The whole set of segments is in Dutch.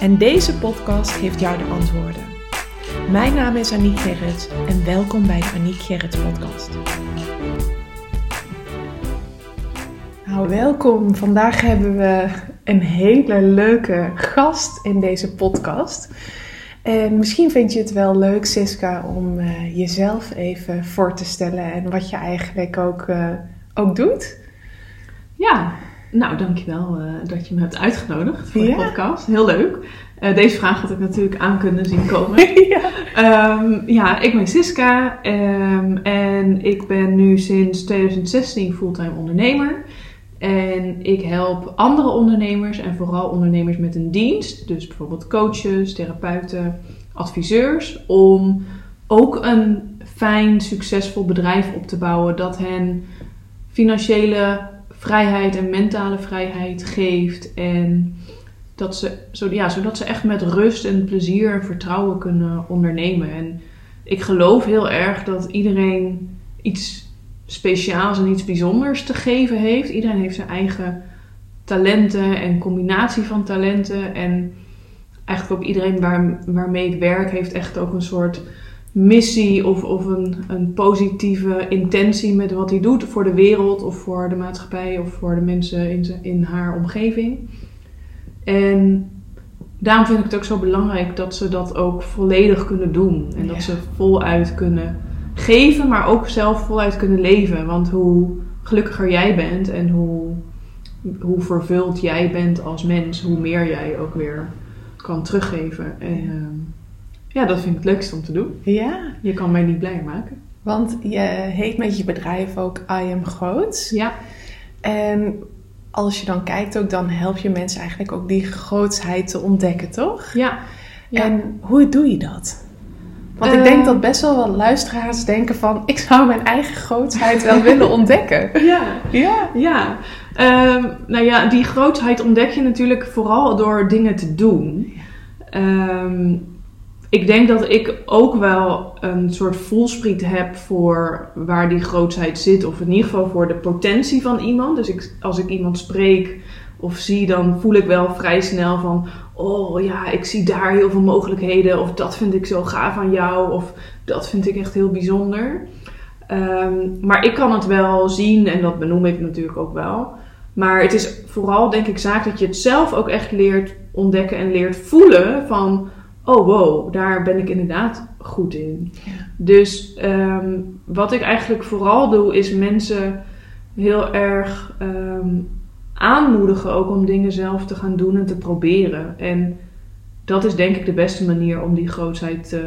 En deze podcast geeft jou de antwoorden. Mijn naam is Aniek Gerrits en welkom bij de Aniek Gerrits podcast. Nou, welkom. Vandaag hebben we een hele leuke gast in deze podcast. En misschien vind je het wel leuk, Siska, om uh, jezelf even voor te stellen en wat je eigenlijk ook, uh, ook doet. Ja, nou, dankjewel uh, dat je me hebt uitgenodigd voor ja. de podcast. Heel leuk. Uh, deze vraag had ik natuurlijk aan kunnen zien komen. ja. Um, ja, ik ben Siska um, en ik ben nu sinds 2016 fulltime ondernemer. En ik help andere ondernemers en vooral ondernemers met een dienst, dus bijvoorbeeld coaches, therapeuten, adviseurs, om ook een fijn, succesvol bedrijf op te bouwen dat hen financiële vrijheid en mentale vrijheid geeft. En dat ze, zo, ja, zodat ze echt met rust en plezier en vertrouwen kunnen ondernemen. En ik geloof heel erg dat iedereen iets speciaals en iets bijzonders te geven heeft. Iedereen heeft zijn eigen talenten en combinatie van talenten. En eigenlijk ook iedereen waar, waarmee ik werk heeft echt ook een soort missie of, of een, een positieve intentie met wat hij doet voor de wereld of voor de maatschappij of voor de mensen in, in haar omgeving. En daarom vind ik het ook zo belangrijk dat ze dat ook volledig kunnen doen. En dat ze voluit kunnen geven, maar ook zelf voluit kunnen leven. Want hoe gelukkiger jij bent en hoe, hoe vervuld jij bent als mens, hoe meer jij ook weer kan teruggeven. En uh, ja, dat vind ik het leukste om te doen. Ja. Je kan mij niet blijer maken. Want je heet met je bedrijf ook I Am Groot. Ja. En als je dan kijkt ook, dan help je mensen eigenlijk ook die grootsheid te ontdekken, toch? Ja. ja. En hoe doe je dat? Want ik denk dat best wel wat luisteraars denken van... ik zou mijn eigen grootsheid wel willen ontdekken. Ja, ja. ja. Um, nou ja, die grootsheid ontdek je natuurlijk vooral door dingen te doen. Um, ik denk dat ik ook wel een soort voelspriet heb voor waar die grootsheid zit. Of in ieder geval voor de potentie van iemand. Dus ik, als ik iemand spreek of zie, dan voel ik wel vrij snel van... Oh ja, ik zie daar heel veel mogelijkheden. Of dat vind ik zo gaaf aan jou. Of dat vind ik echt heel bijzonder. Um, maar ik kan het wel zien en dat benoem ik natuurlijk ook wel. Maar het is vooral denk ik zaak dat je het zelf ook echt leert ontdekken en leert voelen van oh wow, daar ben ik inderdaad goed in. Ja. Dus um, wat ik eigenlijk vooral doe, is mensen heel erg um, aanmoedigen ook om dingen zelf te gaan doen en te proberen. En dat is denk ik de beste manier om die grootheid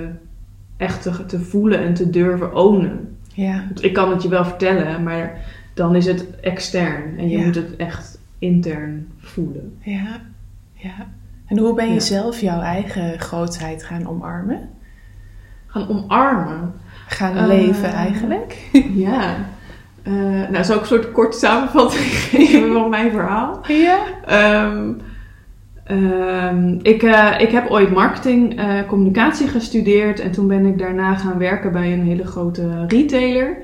echt te, te voelen en te durven ownen. Ja. Ik kan het je wel vertellen, maar dan is het extern en je ja. moet het echt intern voelen. Ja, ja. En hoe ben je zelf jouw eigen grootheid gaan omarmen? Gaan omarmen? Gaan uh, leven eigenlijk? Ja. Uh, nou, zou ik een soort korte samenvatting geven van mijn verhaal? Ja. Um, um, ik, uh, ik heb ooit marketing communicatie gestudeerd en toen ben ik daarna gaan werken bij een hele grote retailer.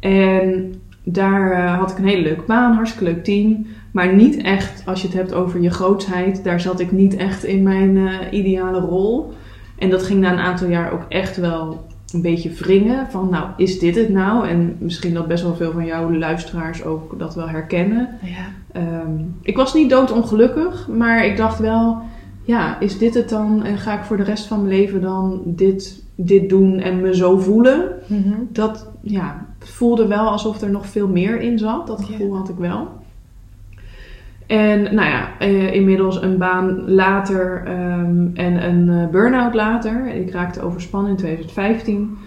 En daar had ik een hele leuke baan, hartstikke leuk team. Maar niet echt, als je het hebt over je grootsheid, daar zat ik niet echt in mijn uh, ideale rol. En dat ging na een aantal jaar ook echt wel een beetje wringen. Van nou, is dit het nou? En misschien dat best wel veel van jouw luisteraars ook dat wel herkennen. Ja. Um, ik was niet doodongelukkig, maar ik dacht wel, ja, is dit het dan? En ga ik voor de rest van mijn leven dan dit, dit doen en me zo voelen? Mm -hmm. Dat ja, voelde wel alsof er nog veel meer in zat. Dat gevoel had ik wel. En nou ja, uh, inmiddels een baan later um, en een uh, burn-out later. Ik raakte overspannen in 2015.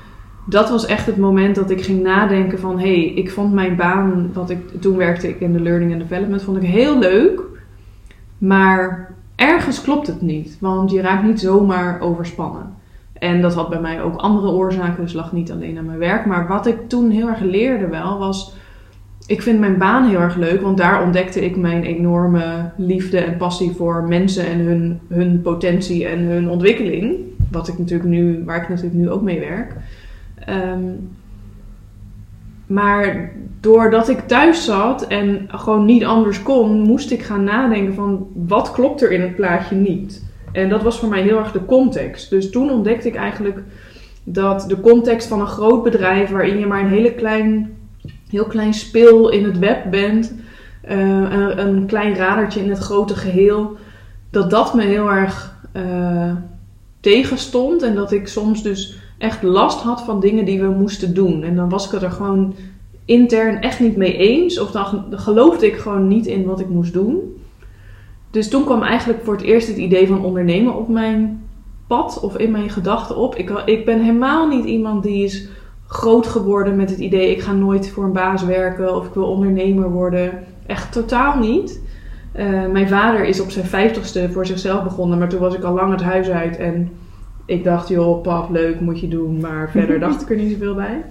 Dat was echt het moment dat ik ging nadenken van... hé, hey, ik vond mijn baan, wat ik, toen werkte ik in de learning and development, vond ik heel leuk. Maar ergens klopt het niet. Want je raakt niet zomaar overspannen. En dat had bij mij ook andere oorzaken, dus lag niet alleen aan mijn werk. Maar wat ik toen heel erg leerde wel, was... Ik vind mijn baan heel erg leuk, want daar ontdekte ik mijn enorme liefde en passie voor mensen en hun, hun potentie en hun ontwikkeling. Wat ik natuurlijk nu, waar ik natuurlijk nu ook mee werk. Ehm, maar doordat ik thuis zat en gewoon niet anders kon, moest ik gaan nadenken van wat klopt er in het plaatje niet. En dat was voor mij heel erg de context. Dus toen ontdekte ik eigenlijk dat de context van een groot bedrijf waarin je maar een hele klein, heel klein speel in het web bent, uh, een, een, klein radertje in het grote geheel, dat dat me heel erg uh, tegenstond en dat ik soms dus echt last had van dingen die we moesten doen. En dan was ik het er gewoon intern echt niet mee eens. Of dan geloofde ik gewoon niet in wat ik moest doen. Dus toen kwam eigenlijk voor het eerst het idee van ondernemen op mijn pad of in mijn gedachten op. Ik, ik ben helemaal niet iemand die is groot geworden met het idee: ik ga nooit voor een baas werken of ik wil ondernemer worden. Echt totaal niet. Uh, mijn vader is op zijn vijftigste voor zichzelf begonnen, maar toen was ik al lang het huis uit en ik dacht, joh, pap, leuk, moet je doen. Maar verder dacht ik er niet zoveel bij.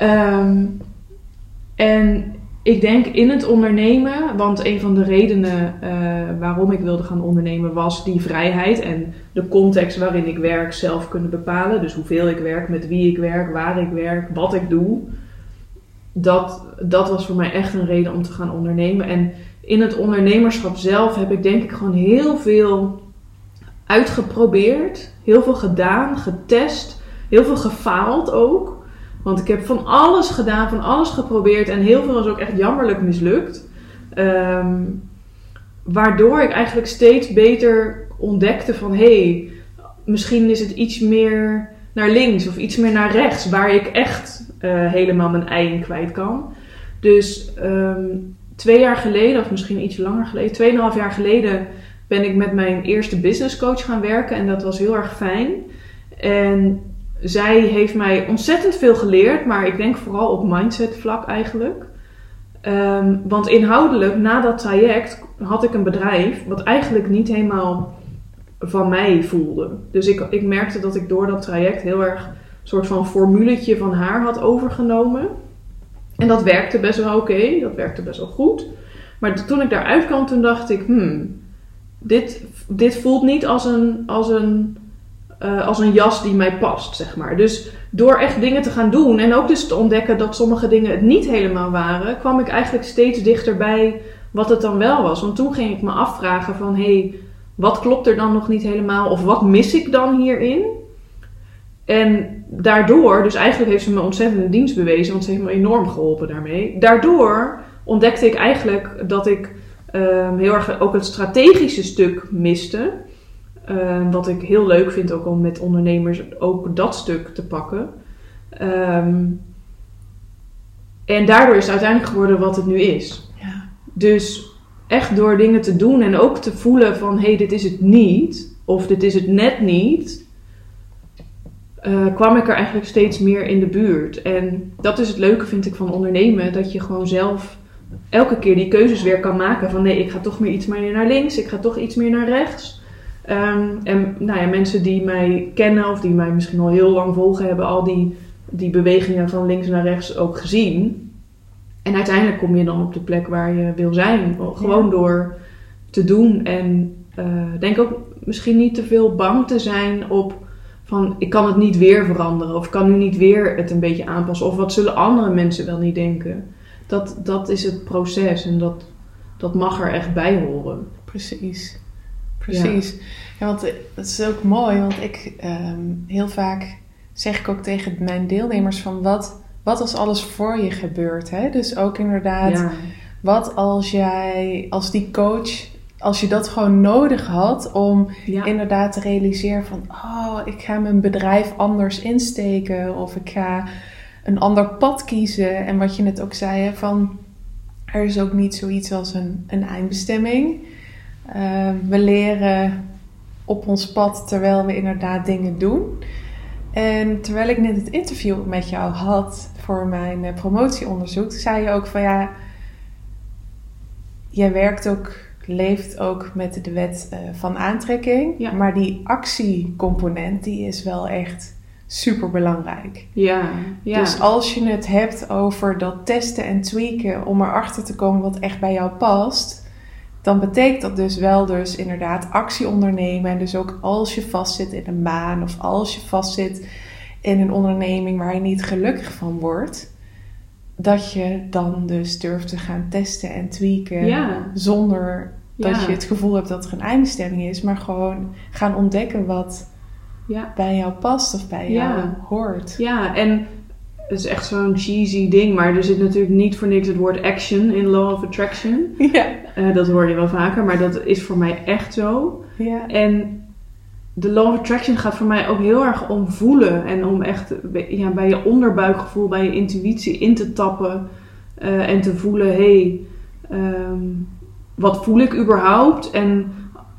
um, en ik denk in het ondernemen, want een van de redenen uh, waarom ik wilde gaan ondernemen was die vrijheid en de context waarin ik werk zelf kunnen bepalen. Dus hoeveel ik werk, met wie ik werk, waar ik werk, wat ik doe. Dat, dat was voor mij echt een reden om te gaan ondernemen. En in het ondernemerschap zelf heb ik denk ik gewoon heel veel uitgeprobeerd, heel veel gedaan, getest, heel veel gefaald ook. Want ik heb van alles gedaan, van alles geprobeerd en heel veel was ook echt jammerlijk mislukt. Ehm, waardoor ik eigenlijk steeds beter ontdekte van hé, hey, misschien is het iets meer naar links of iets meer naar rechts, waar ik echt uh, helemaal mijn ei in kwijt kan. Dus um, twee jaar geleden, of misschien iets langer geleden, tweeënhalf jaar geleden, ben ik met mijn eerste business coach gaan werken en dat was heel erg fijn. En zij heeft mij ontzettend veel geleerd, maar ik denk vooral op mindset vlak eigenlijk. Um, want inhoudelijk, na dat traject, had ik een bedrijf wat eigenlijk niet helemaal van mij voelde. Dus ik, ik merkte dat ik door dat traject heel erg een soort van formuletje van haar had overgenomen. En dat werkte best wel oké, dat werkte best wel goed. Maar toen ik daaruit kwam, toen dacht ik, hmm, dit, dit voelt niet als een, als een uh, als een jas die mij past, zeg maar. Dus door echt dingen te gaan doen en ook dus te ontdekken dat sommige dingen het niet helemaal waren, kwam ik eigenlijk steeds dichterbij wat het dan wel was. Want toen ging ik me afvragen van, hé, hey, wat klopt er dan nog niet helemaal? Of wat mis ik dan hierin? En daardoor, dus eigenlijk heeft ze me ontzettend een dienst bewezen, want ze heeft me enorm geholpen daarmee. Daardoor ontdekte ik eigenlijk dat ik um, heel erg ook het strategische stuk miste. Uh, wat ik heel leuk vind ook om met ondernemers ook dat stuk te pakken. Um, en daardoor is het uiteindelijk geworden wat het nu is. Ja. Dus echt door dingen te doen en ook te voelen van hé, hey, dit is het niet. Of dit is het net niet. Uh, kwam ik er eigenlijk steeds meer in de buurt. En dat is het leuke vind ik van ondernemen. Dat je gewoon zelf elke keer die keuzes weer kan maken. Van nee, ik ga toch meer iets meer naar links. Ik ga toch iets meer naar rechts. Um, en nou ja, mensen die mij kennen of die mij misschien al heel lang volgen, hebben al die, die bewegingen van links naar rechts ook gezien. En uiteindelijk kom je dan op de plek waar je wil zijn. Gewoon door te doen. En uh, denk ook misschien niet te veel bang te zijn op van ik kan het niet weer veranderen. Of ik kan nu niet weer het een beetje aanpassen. Of wat zullen andere mensen wel niet denken. Dat, dat is het proces en dat, dat mag er echt bij horen. Precies. Precies. Ja, want dat is ook mooi, want ik ehm, heel vaak zeg ik ook tegen mijn deelnemers van wat, wat als alles voor je gebeurt. Hè? Dus ook inderdaad, wat als jij, als die coach, als je dat gewoon nodig had om inderdaad te realiseren van, oh, ik ga mijn bedrijf anders insteken of ik ga een ander pad kiezen. En wat je net ook zei, hè, van er is ook niet zoiets als een, een eindbestemming. Ehm, we leren op ons pad terwijl we inderdaad dingen doen. En terwijl ik net het interview met jou had voor mijn eh, promotieonderzoek, zei je ook van ja, jij werkt ook leeft ook met de wet uh, van aantrekking. Maar die actiecomponent, die is wel echt super belangrijk. Ja, ja. Dus als je het hebt over dat testen en tweaken om erachter te komen wat echt bij jou past, dan betekent dat dus wel dus inderdaad actie ondernemen. En dus ook als je vastzit in een baan of als je vastzit in een onderneming waar je niet gelukkig van wordt, dat je dan dus durft te gaan testen en tweaken zonder dat je het gevoel hebt dat er een eindbestemming is, maar gewoon gaan ontdekken wat ja. bij jou past of bij jou hoort. Ja, en het is echt zo'n cheesy ding, maar er zit natuurlijk niet voor niks het woord action in Law of Attraction. Ja. Uh, dat hoor je wel vaker, maar dat is voor mij echt zo. Ja. En de Law of Attraction gaat voor mij ook heel erg om voelen en om echt ja, bij je onderbuikgevoel, bij je intuïtie in te tappen uh, en te voelen: hé, hey, um, wat voel ik überhaupt? En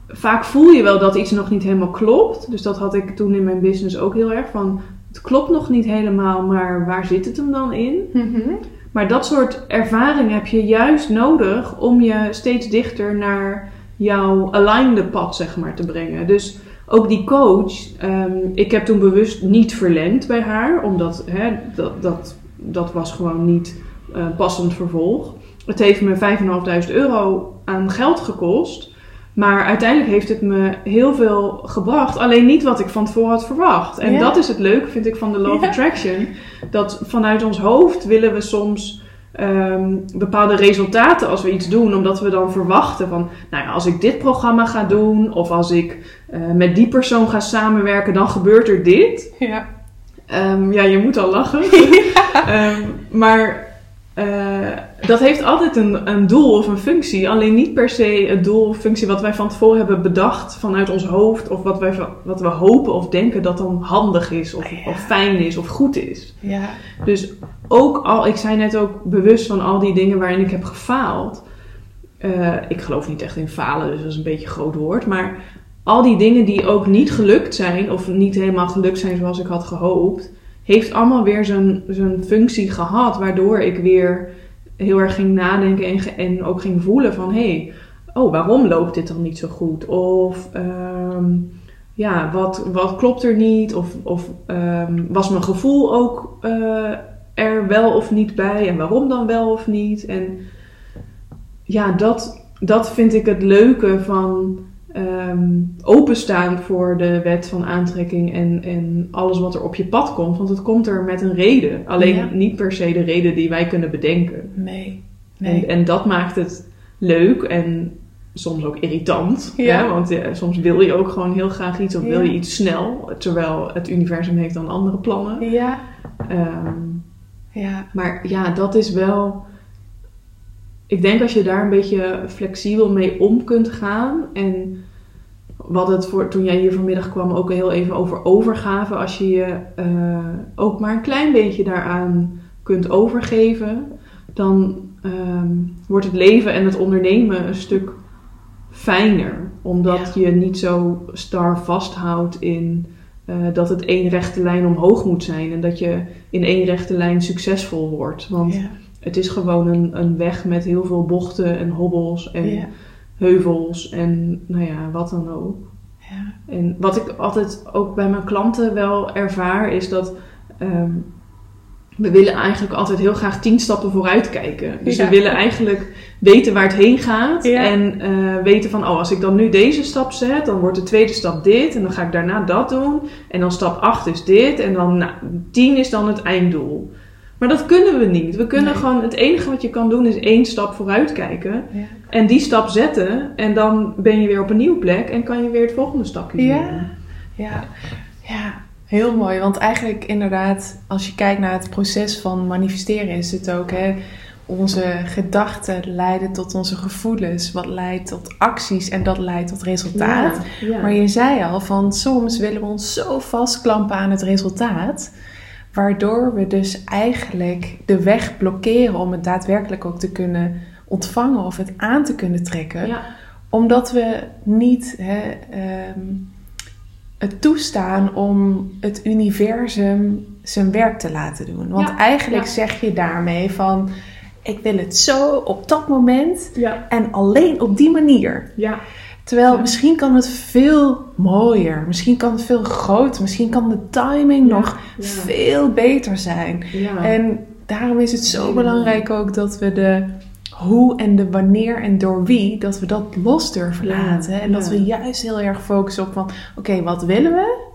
vaak voel je wel dat iets nog niet helemaal klopt. Dus dat had ik toen in mijn business ook heel erg van. Het klopt nog niet helemaal, maar waar zit het hem dan in? Mhm. Maar dat soort ervaring heb je juist nodig om je steeds dichter naar jouw aligned pad, zeg maar, te brengen. Dus ook die coach, um, ik heb toen bewust niet verlengd bij haar, omdat hè, dat, dat, dat was gewoon niet uh, passend vervolg. Het heeft me 5.500 euro aan geld gekost. Maar uiteindelijk heeft het me heel veel gebracht. Alleen niet wat ik van tevoren had verwacht. En dat is het leuke, vind ik, van de Law of Attraction. Dat vanuit ons hoofd willen we soms um, bepaalde resultaten als we iets doen. Omdat we dan verwachten van, nou ja, als ik dit programma ga doen. Of als ik uh, met die persoon ga samenwerken, dan gebeurt er dit. Ja. Um, ja, je moet al lachen. um, maar uh, dat heeft altijd een, een doel of een functie. Alleen niet per se het doel of functie wat wij van tevoren hebben bedacht vanuit ons hoofd. Of wat, wij, wat we hopen of denken dat dan handig is. Of, of fijn is of goed is. Ja. Dus ook al, ik zei net ook bewust van al die dingen waarin ik heb gefaald. Uh, ik geloof niet echt in falen, dus dat is een beetje een groot woord. Maar al die dingen die ook niet gelukt zijn. Of niet helemaal gelukt zijn zoals ik had gehoopt heeft allemaal weer zijn, zijn functie gehad, waardoor ik weer heel erg ging nadenken en, ook ging voelen van hé, hey, oh, waarom loopt dit dan niet zo goed? Of um, ja, wat, wat klopt er niet? Of, of um, was mijn gevoel ook uh, er wel of niet bij? En waarom dan wel of niet? En ja, dat, dat vind ik het leuke van um, openstaan voor de wet van aantrekking en, en alles wat er op je pad komt. Want het komt er met een reden. Alleen niet per se de reden die wij kunnen bedenken. Nee. nee. En, en dat maakt het leuk en soms ook irritant. Ja. Hè? Want ja, soms wil je ook gewoon heel graag iets of wil je iets snel. Terwijl het universum heeft dan andere plannen. Ja. Um, ja. Maar ja, dat is wel ik denk als je daar een beetje flexibel mee om kunt gaan. En wat het voor, toen jij hier vanmiddag kwam ook heel even over overgave. Als je je uh, ook maar een klein beetje daaraan kunt overgeven, dan um, wordt het leven en het ondernemen een stuk fijner. Omdat je niet zo star vasthoudt in uh, dat het één rechte lijn omhoog moet zijn. En dat je in één rechte lijn succesvol wordt. Want ja het is gewoon een, een weg met heel veel bochten en hobbels en heuvels en nou ja, wat dan ook. Ja. En wat ik altijd ook bij mijn klanten wel ervaar is dat um, we willen eigenlijk altijd heel graag tien stappen vooruit kijken. Dus we willen eigenlijk weten waar het heen gaat. En uh, weten van, oh, als ik dan nu deze stap zet, dan wordt de tweede stap dit. En dan ga ik daarna dat doen. En dan stap 8 is dit. En dan nou, 10 is dan het einddoel. Maar dat kunnen we niet. We kunnen gewoon, het enige wat je kan doen is één stap vooruit kijken. Ja. En die stap zetten. En dan ben je weer op een nieuwe plek en kan je weer het volgende stapje doen. Ja, ja. ja. Heel mooi, want eigenlijk inderdaad, als je kijkt naar het proces van manifesteren, is het ook hè, onze gedachten leiden tot onze gevoelens, wat leidt tot acties en dat leidt tot resultaat. Maar je zei al van soms willen we ons zo vastklampen aan het resultaat Waardoor we dus eigenlijk de weg blokkeren om het daadwerkelijk ook te kunnen ontvangen of het aan te kunnen trekken. Ja. Omdat we niet hè, ehm, het toestaan om het universum zijn werk te laten doen. Want eigenlijk zeg je daarmee van ik wil het zo op dat moment en alleen op die manier. Ja. Terwijl misschien kan het veel mooier, misschien kan het veel groter, misschien kan de timing nog veel beter zijn. En daarom is het zo belangrijk ook dat we de hoe en de wanneer en door wie, dat we dat los durven laten. En dat we juist heel erg focussen op van, oké, wat willen we?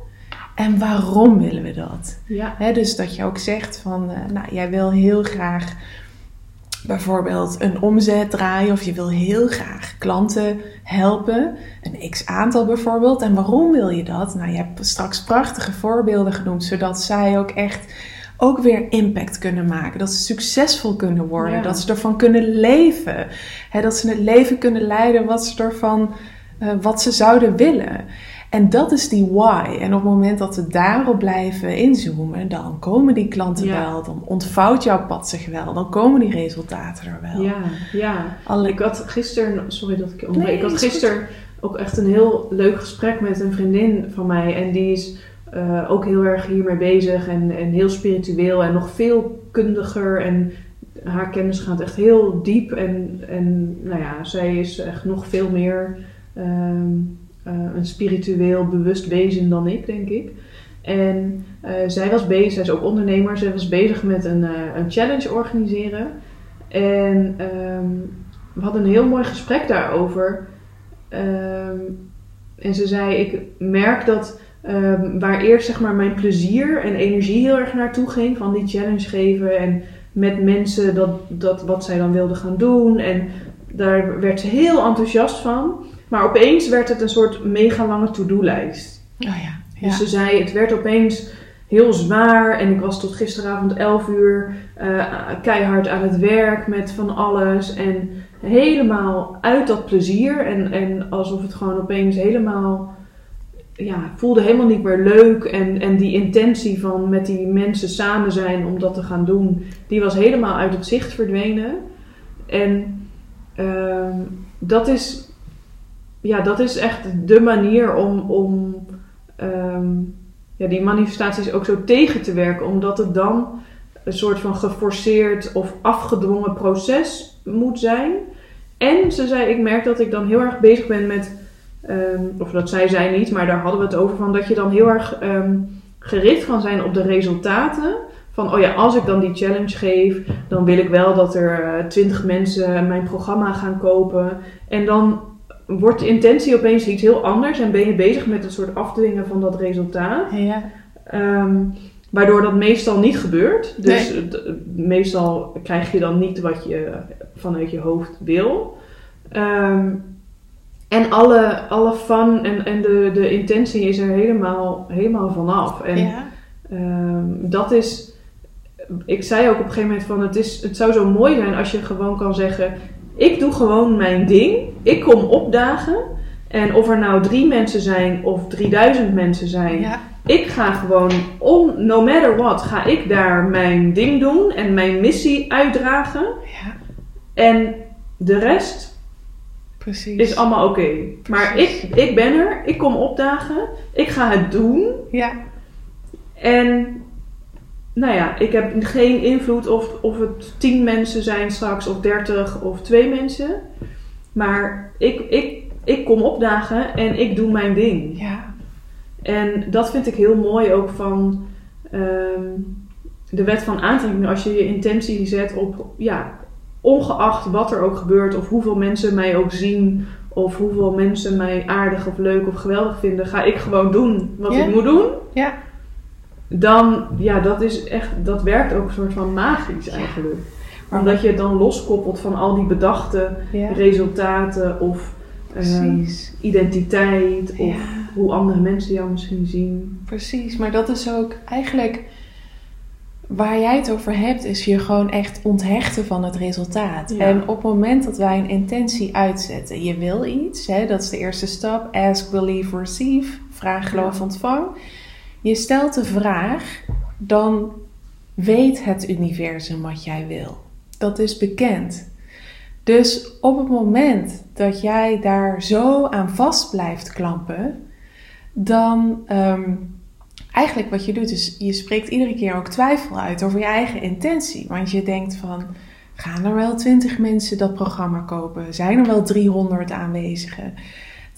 En waarom willen we dat? Ja. dus dat je ook zegt van, uh, nou, jij wil heel graag bijvoorbeeld een omzet draaien of je wil heel graag klanten helpen, een x aantal bijvoorbeeld. En waarom wil je dat? Nou, je hebt straks prachtige voorbeelden genoemd, zodat zij ook echt ook weer impact kunnen maken. Dat ze succesvol kunnen worden. Dat ze ervan kunnen leven. dat ze het leven kunnen leiden wat ze ervan, uh, wat ze zouden willen. En dat is die why. En op het moment dat we daarop blijven inzoomen, dan komen die klanten wel. Dan ontvouwt jouw pad zich wel. Dan komen die resultaten er wel. Ja, ja. Ik had gisteren, sorry dat ik onderbreek. ik had gisteren ook echt een heel leuk gesprek met een vriendin van mij. En die is uh, ook heel erg hiermee bezig en, en heel spiritueel en nog veel kundiger. En haar kennis gaat echt heel diep. En, en nou ja, zij is echt nog veel meer ehm, eh, een spiritueel bewust wezen dan ik, denk ik. En uh, zij was bezig, zij is ook ondernemer, zij was bezig met een, een challenge organiseren. En um, we hadden een heel mooi gesprek daarover. Um, en ze zei: Ik merk dat Um, waar eerst zeg maar mijn plezier en energie heel erg naartoe ging. Van die challenge geven en met mensen dat, dat wat zij dan wilden gaan doen. En daar werd ze heel enthousiast van. Maar opeens werd het een soort mega lange to-do-lijst. Oh ja, ja. Dus ze zei, het werd opeens heel zwaar. En ik was tot gisteravond 11 uur uh, keihard aan het werk met van alles. En helemaal uit dat plezier. En, en alsof het gewoon opeens helemaal ja, voelde helemaal niet meer leuk. En, en die intentie van met die mensen samen zijn om dat te gaan doen, die was helemaal uit het zicht verdwenen. En uh, dat, is, ja, dat is echt de manier om, om um, ja, die manifestaties ook zo tegen te werken. Omdat het dan een soort van geforceerd of afgedwongen proces moet zijn. En ze zei, ik merk dat ik dan heel erg bezig ben met Ehm, of dat zij zij niet, maar daar hadden we het over van dat je dan heel erg ehm, gericht kan zijn op de resultaten. Van, oh ja, als ik dan die challenge geef, dan wil ik wel dat er eh, twintig mensen mijn programma gaan kopen. En dan wordt de intentie opeens iets heel anders en ben je bezig met een soort afdwingen van dat resultaat. Ja. Ehm, waardoor dat meestal niet gebeurt. Dus meestal krijg je dan niet wat je vanuit je hoofd wil. En alle, alle fun en, en de, de intentie is er helemaal, helemaal vanaf. En ja. Ehm, dat is. Ik zei ook op een gegeven moment van het, is, het zou zo mooi zijn als je gewoon kan zeggen. Ik doe gewoon mijn ding. Ik kom opdagen. En of er nou drie mensen zijn of 3000 mensen zijn. Ja. Ik ga gewoon, on, no matter what, ga ik daar mijn ding doen en mijn missie uitdragen. Ja. En de rest, Precies. Is allemaal oké. Maar ik, ik ben er, ik kom opdagen, ik ga het doen. Ja. En nou ja, ik heb geen invloed of, of het tien mensen zijn straks, of dertig of twee mensen. Maar ik, ik, ik kom opdagen en ik doe mijn ding. Ja. En dat vind ik heel mooi ook van ehm, de wet van aantrekking. Als je je intentie zet op, ja, ongeacht wat er ook gebeurt, of hoeveel mensen mij ook zien, of hoeveel mensen mij aardig of leuk of geweldig vinden, ga ik gewoon doen wat ik moet doen. Ja. Dan, ja, dat is echt, dat werkt ook een soort van magisch eigenlijk. Omdat je het dan loskoppelt van al die bedachte resultaten of um, identiteit of hoe andere mensen jou misschien zien. Precies, maar dat is ook eigenlijk waar jij het over hebt, is je gewoon echt onthechten van het resultaat. En op het moment dat wij een intentie uitzetten, je wil iets, hè, dat is de eerste stap. Ask, believe, receive. Vraag, geloof, ontvang. Je stelt de vraag, dan weet het universum wat jij wil. Dat is bekend. Dus op het moment dat jij daar zo aan vast blijft klampen, dan. Ehm, eigenlijk wat je doet is, je spreekt iedere keer ook twijfel uit over je eigen intentie. Want je denkt van, Gaan er wel 20 mensen dat programma kopen? Zijn er wel 300 aanwezigen?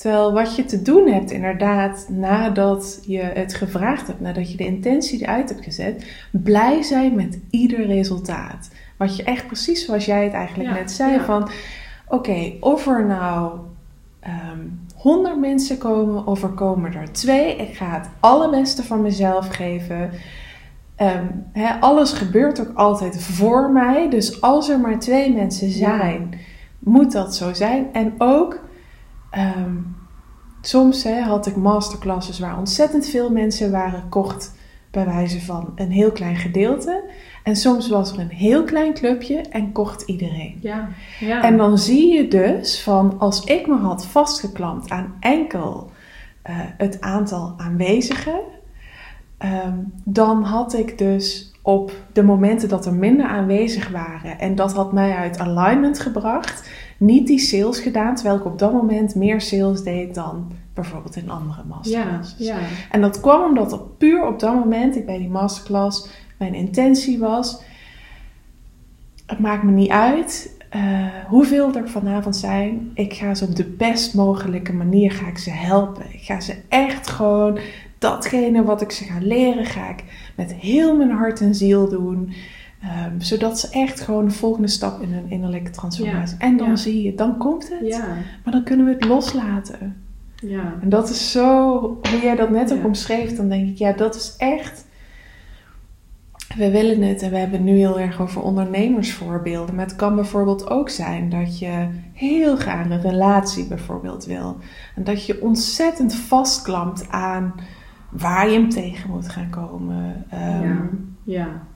Terwijl wat je te doen hebt, inderdaad, nadat je het gevraagd hebt, nadat je de intentie eruit hebt gezet, blij zijn met ieder resultaat. Wat je echt precies zoals jij het eigenlijk net zei: van oké, of er nou um, ehm, 100 mensen komen of er komen er twee, ik ga het allerbeste van mezelf geven. Ehm, alles gebeurt ook altijd voor mij. Dus als er maar twee mensen zijn, moet dat zo zijn. En ook, ehm, soms had ik masterclasses waar ontzettend veel mensen waren, kocht bij wijze van een heel klein gedeelte. En soms was er een heel klein clubje en kocht iedereen. Ja, ja. En dan zie je dus van als ik me had vastgeklampt aan enkel uh, het aantal aanwezigen, Ehm, dan had ik dus op de momenten dat er minder aanwezig waren en dat had mij uit alignment gebracht, niet die sales gedaan, terwijl ik op dat moment meer sales deed dan bijvoorbeeld in andere masterclasses. Ja, ja. En dat kwam omdat op puur op dat moment ik bij die masterclass mijn intentie was, het maakt me niet uit uh, hoeveel er vanavond zijn. Ik ga ze op de best mogelijke manier ga ik ze helpen. Ik ga ze echt gewoon datgene wat ik ze ga leren, ga ik met heel mijn hart en ziel doen. Um, zodat ze echt gewoon de volgende stap in hun innerlijke transformatie. En dan zie je, dan komt het. Ja. Maar dan kunnen we het loslaten. Ja. En dat is zo, hoe jij dat net ook omschreef, dan denk ik, ja, dat is echt. We willen het en we hebben het nu heel erg over ondernemersvoorbeelden. Maar het kan bijvoorbeeld ook zijn dat je heel graag een relatie bijvoorbeeld wil. En dat je ontzettend vastklampt aan waar je hem tegen moet gaan komen. Um, ja. ja.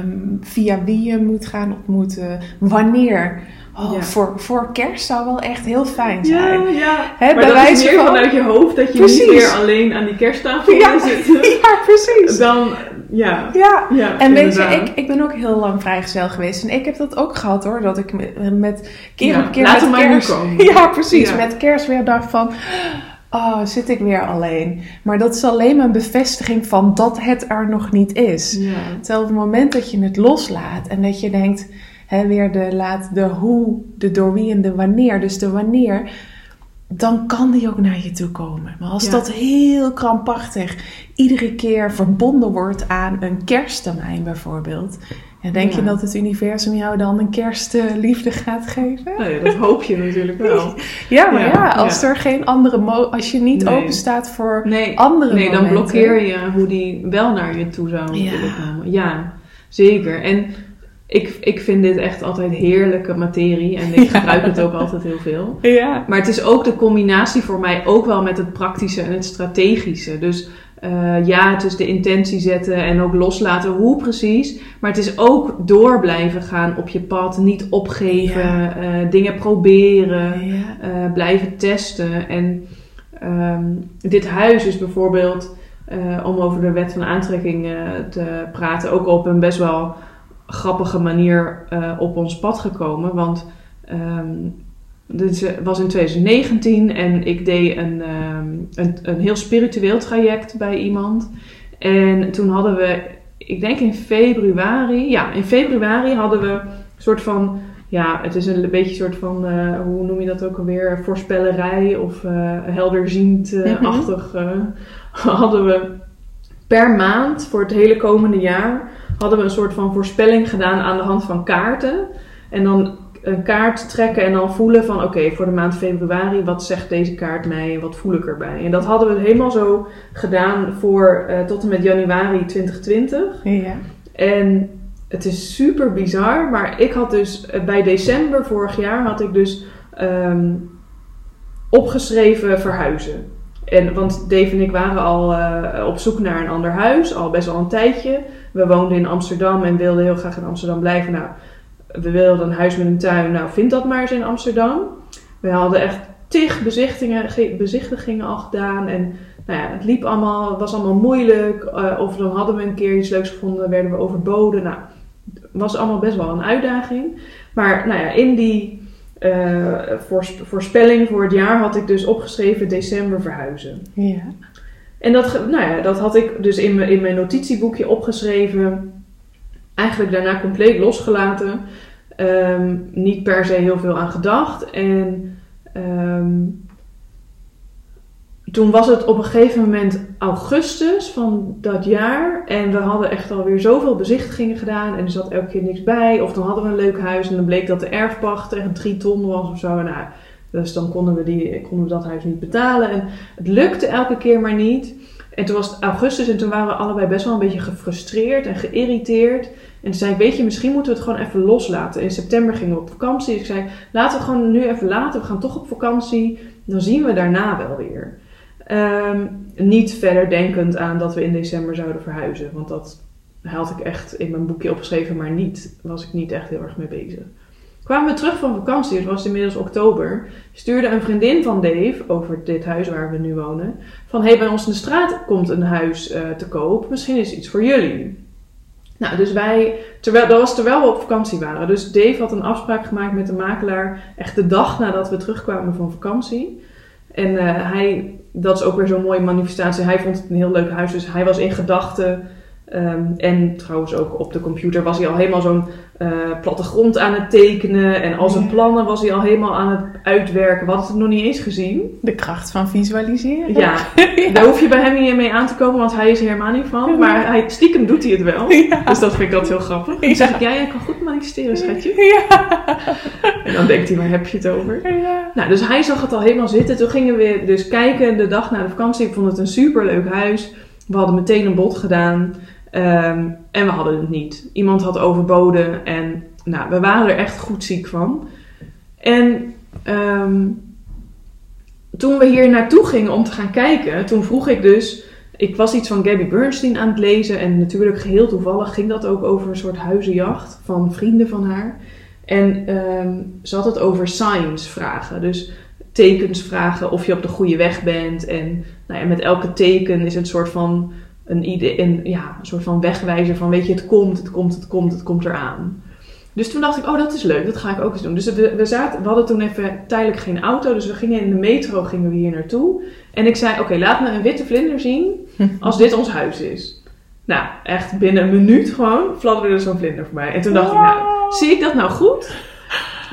Um, via wie je moet gaan ontmoeten. Wanneer. Oh, voor, voor kerst zou wel echt heel fijn zijn. Ja, ja. He, maar dat is meer van, vanuit je hoofd dat je niet meer alleen aan die kersttafel ja, zit. Ja, precies. Dan, ja. Ja, ja en weet je, ik, ik ben ook heel lang vrijgezel geweest. En ik heb dat ook gehad hoor. Dat ik met, keer op keer met kerst... Ja, precies. Met kerst weer dacht van oh, zit ik weer alleen. Maar dat is alleen maar een bevestiging van dat het er nog niet is. Ja. Terwijl op het moment dat je het loslaat en dat je denkt, hè, weer de laat de hoe, de door wie en de wanneer. Dus de wanneer, dan kan die ook naar je toe komen. Maar als dat heel krampachtig iedere keer verbonden wordt aan een kersttermijn bijvoorbeeld, ja, denk je dat het universum jou dan een kerstliefde gaat geven? Ja, dat hoop je natuurlijk wel. ja, maar ja, als er geen andere als je niet open staat voor nee. andere Nee, dan blokkeer je hoe die wel naar je toe zou willen komen. Ja, zeker. En ik, ik vind dit echt altijd heerlijke materie en ik gebruik het ook altijd heel veel. Ja. Maar het is ook de combinatie voor mij ook wel met het praktische en het strategische. Dus uh, ja, het is de intentie zetten en ook loslaten hoe precies. Maar het is ook door blijven gaan op je pad. Niet opgeven, ja. uh, dingen proberen, ja. uh, blijven testen. En um, dit huis is bijvoorbeeld, om over de wet van aantrekking te praten, ook op een best wel grappige manier op ons pad gekomen. Want um, dit eh, was in 2019 en ik deed een, ehm, een, een heel spiritueel traject bij iemand. En toen hadden we, ik denk in februari, ja, in februari hadden we een soort van, ja, het is een beetje een soort van, uh, hoe noem je dat ook alweer, voorspellerij of uh, helderziend-achtig. Mhm. hadden we per maand voor het hele komende jaar, hadden we een soort van voorspelling gedaan aan de hand van kaarten. En dan een kaart trekken en dan voelen van oké, voor de maand februari, wat zegt deze kaart mij en wat voel ik erbij? En dat hadden we helemaal zo gedaan voor uh, tot en met januari 2020. Ja. En het is super bizar, maar ik had dus eh, bij december vorig jaar had ik dus um, opgeschreven verhuizen. En, want Dave en ik waren al uh, op zoek naar een ander huis, al best wel een tijdje. We woonden in Amsterdam en wilden heel graag in Amsterdam blijven. Nou, we wilden een huis met een tuin. Nou, vind dat maar eens in Amsterdam. We hadden echt tig bezichtigingen al gedaan. En nou ja, het liep allemaal, was allemaal moeilijk. Uh, of dan hadden we een keer iets leuks gevonden, werden we overboden. Nou, was allemaal best wel een uitdaging. Maar nou ja, in die uh, voorspelling voor het jaar had ik dus opgeschreven december verhuizen. Ja. En dat, nou ja, dat had ik dus in mijn, in mijn notitieboekje opgeschreven eigenlijk daarna compleet losgelaten. Ehm, niet per se heel veel aan gedacht. En ehm, toen was het op een gegeven moment augustus van dat jaar. En we hadden echt alweer zoveel bezichtigingen gedaan. En er zat elke keer niks bij. Of dan hadden we een leuk huis. En dan bleek dat de erfpacht echt drie ton was of zo. Nou, dus dan konden we, die, konden we dat huis niet betalen. En het lukte elke keer maar niet. En toen was het augustus en toen waren we allebei best wel een beetje gefrustreerd en geïrriteerd. En toen zei ik, weet je, misschien moeten we het gewoon even loslaten. In september gingen we op vakantie. Dus ik zei, laten we gewoon nu even laten. We gaan toch op vakantie. Dan zien we daarna wel weer. Ehm, niet verder denkend aan dat we in december zouden verhuizen. Want dat had ik echt in mijn boekje opgeschreven, maar niet, was ik niet echt heel erg mee bezig. Kwamen we terug van vakantie, het was inmiddels oktober, stuurde een vriendin van Dave over dit huis waar we nu wonen. Van hey, bij ons in de straat komt een huis uh, te koop, misschien is iets voor jullie. Nou, dus wij, terwijl, dat was terwijl we op vakantie waren. Dus Dave had een afspraak gemaakt met de makelaar, echt de dag nadat we terugkwamen van vakantie. En uh, hij, dat is ook weer zo'n mooie manifestatie. Hij vond het een heel leuk huis, dus hij was in gedachten Um, en trouwens ook op de computer was hij al helemaal zo'n uh, plattegrond aan het tekenen. En al zijn plannen was hij al helemaal aan het uitwerken. We hadden het nog niet eens gezien. De kracht van visualiseren. Ja, ja. daar hoef je bij hem niet mee aan te komen, want hij is er helemaal niet van. Maar hij, stiekem doet hij het wel. Ja. Dus dat vind ik altijd heel grappig. Dan zeg ik, ja, jij kan goed manifesteren, schatje. Ja. En dan denkt hij, waar heb je het over? Ja. Nou, dus hij zag het al helemaal zitten. Toen gingen we dus kijken de dag na de vakantie. Ik vond het een superleuk huis. We hadden meteen een bod gedaan. Um, en we hadden het niet. Iemand had overboden en nou, we waren er echt goed ziek van. En um, toen we hier naartoe gingen om te gaan kijken, toen vroeg ik dus. Ik was iets van Gabby Bernstein aan het lezen en natuurlijk geheel toevallig ging dat ook over een soort huizenjacht van vrienden van haar. En um, ze had het over science vragen. Dus tekens vragen of je op de goede weg bent. En nou ja, met elke teken is het een soort van een, idee, een, ja, een soort van wegwijzer van weet je, het komt, het komt, het komt, het komt eraan. Dus toen dacht ik, oh dat is leuk, dat ga ik ook eens doen. Dus we, we, zaten, we hadden toen even tijdelijk geen auto, dus we gingen in de metro gingen we hier naartoe. En ik zei, oké, laat me een witte vlinder zien als dit ons huis is. Nou, echt binnen een minuut gewoon fladderde er zo'n vlinder voorbij. En toen dacht ik, nou, zie ik dat nou goed?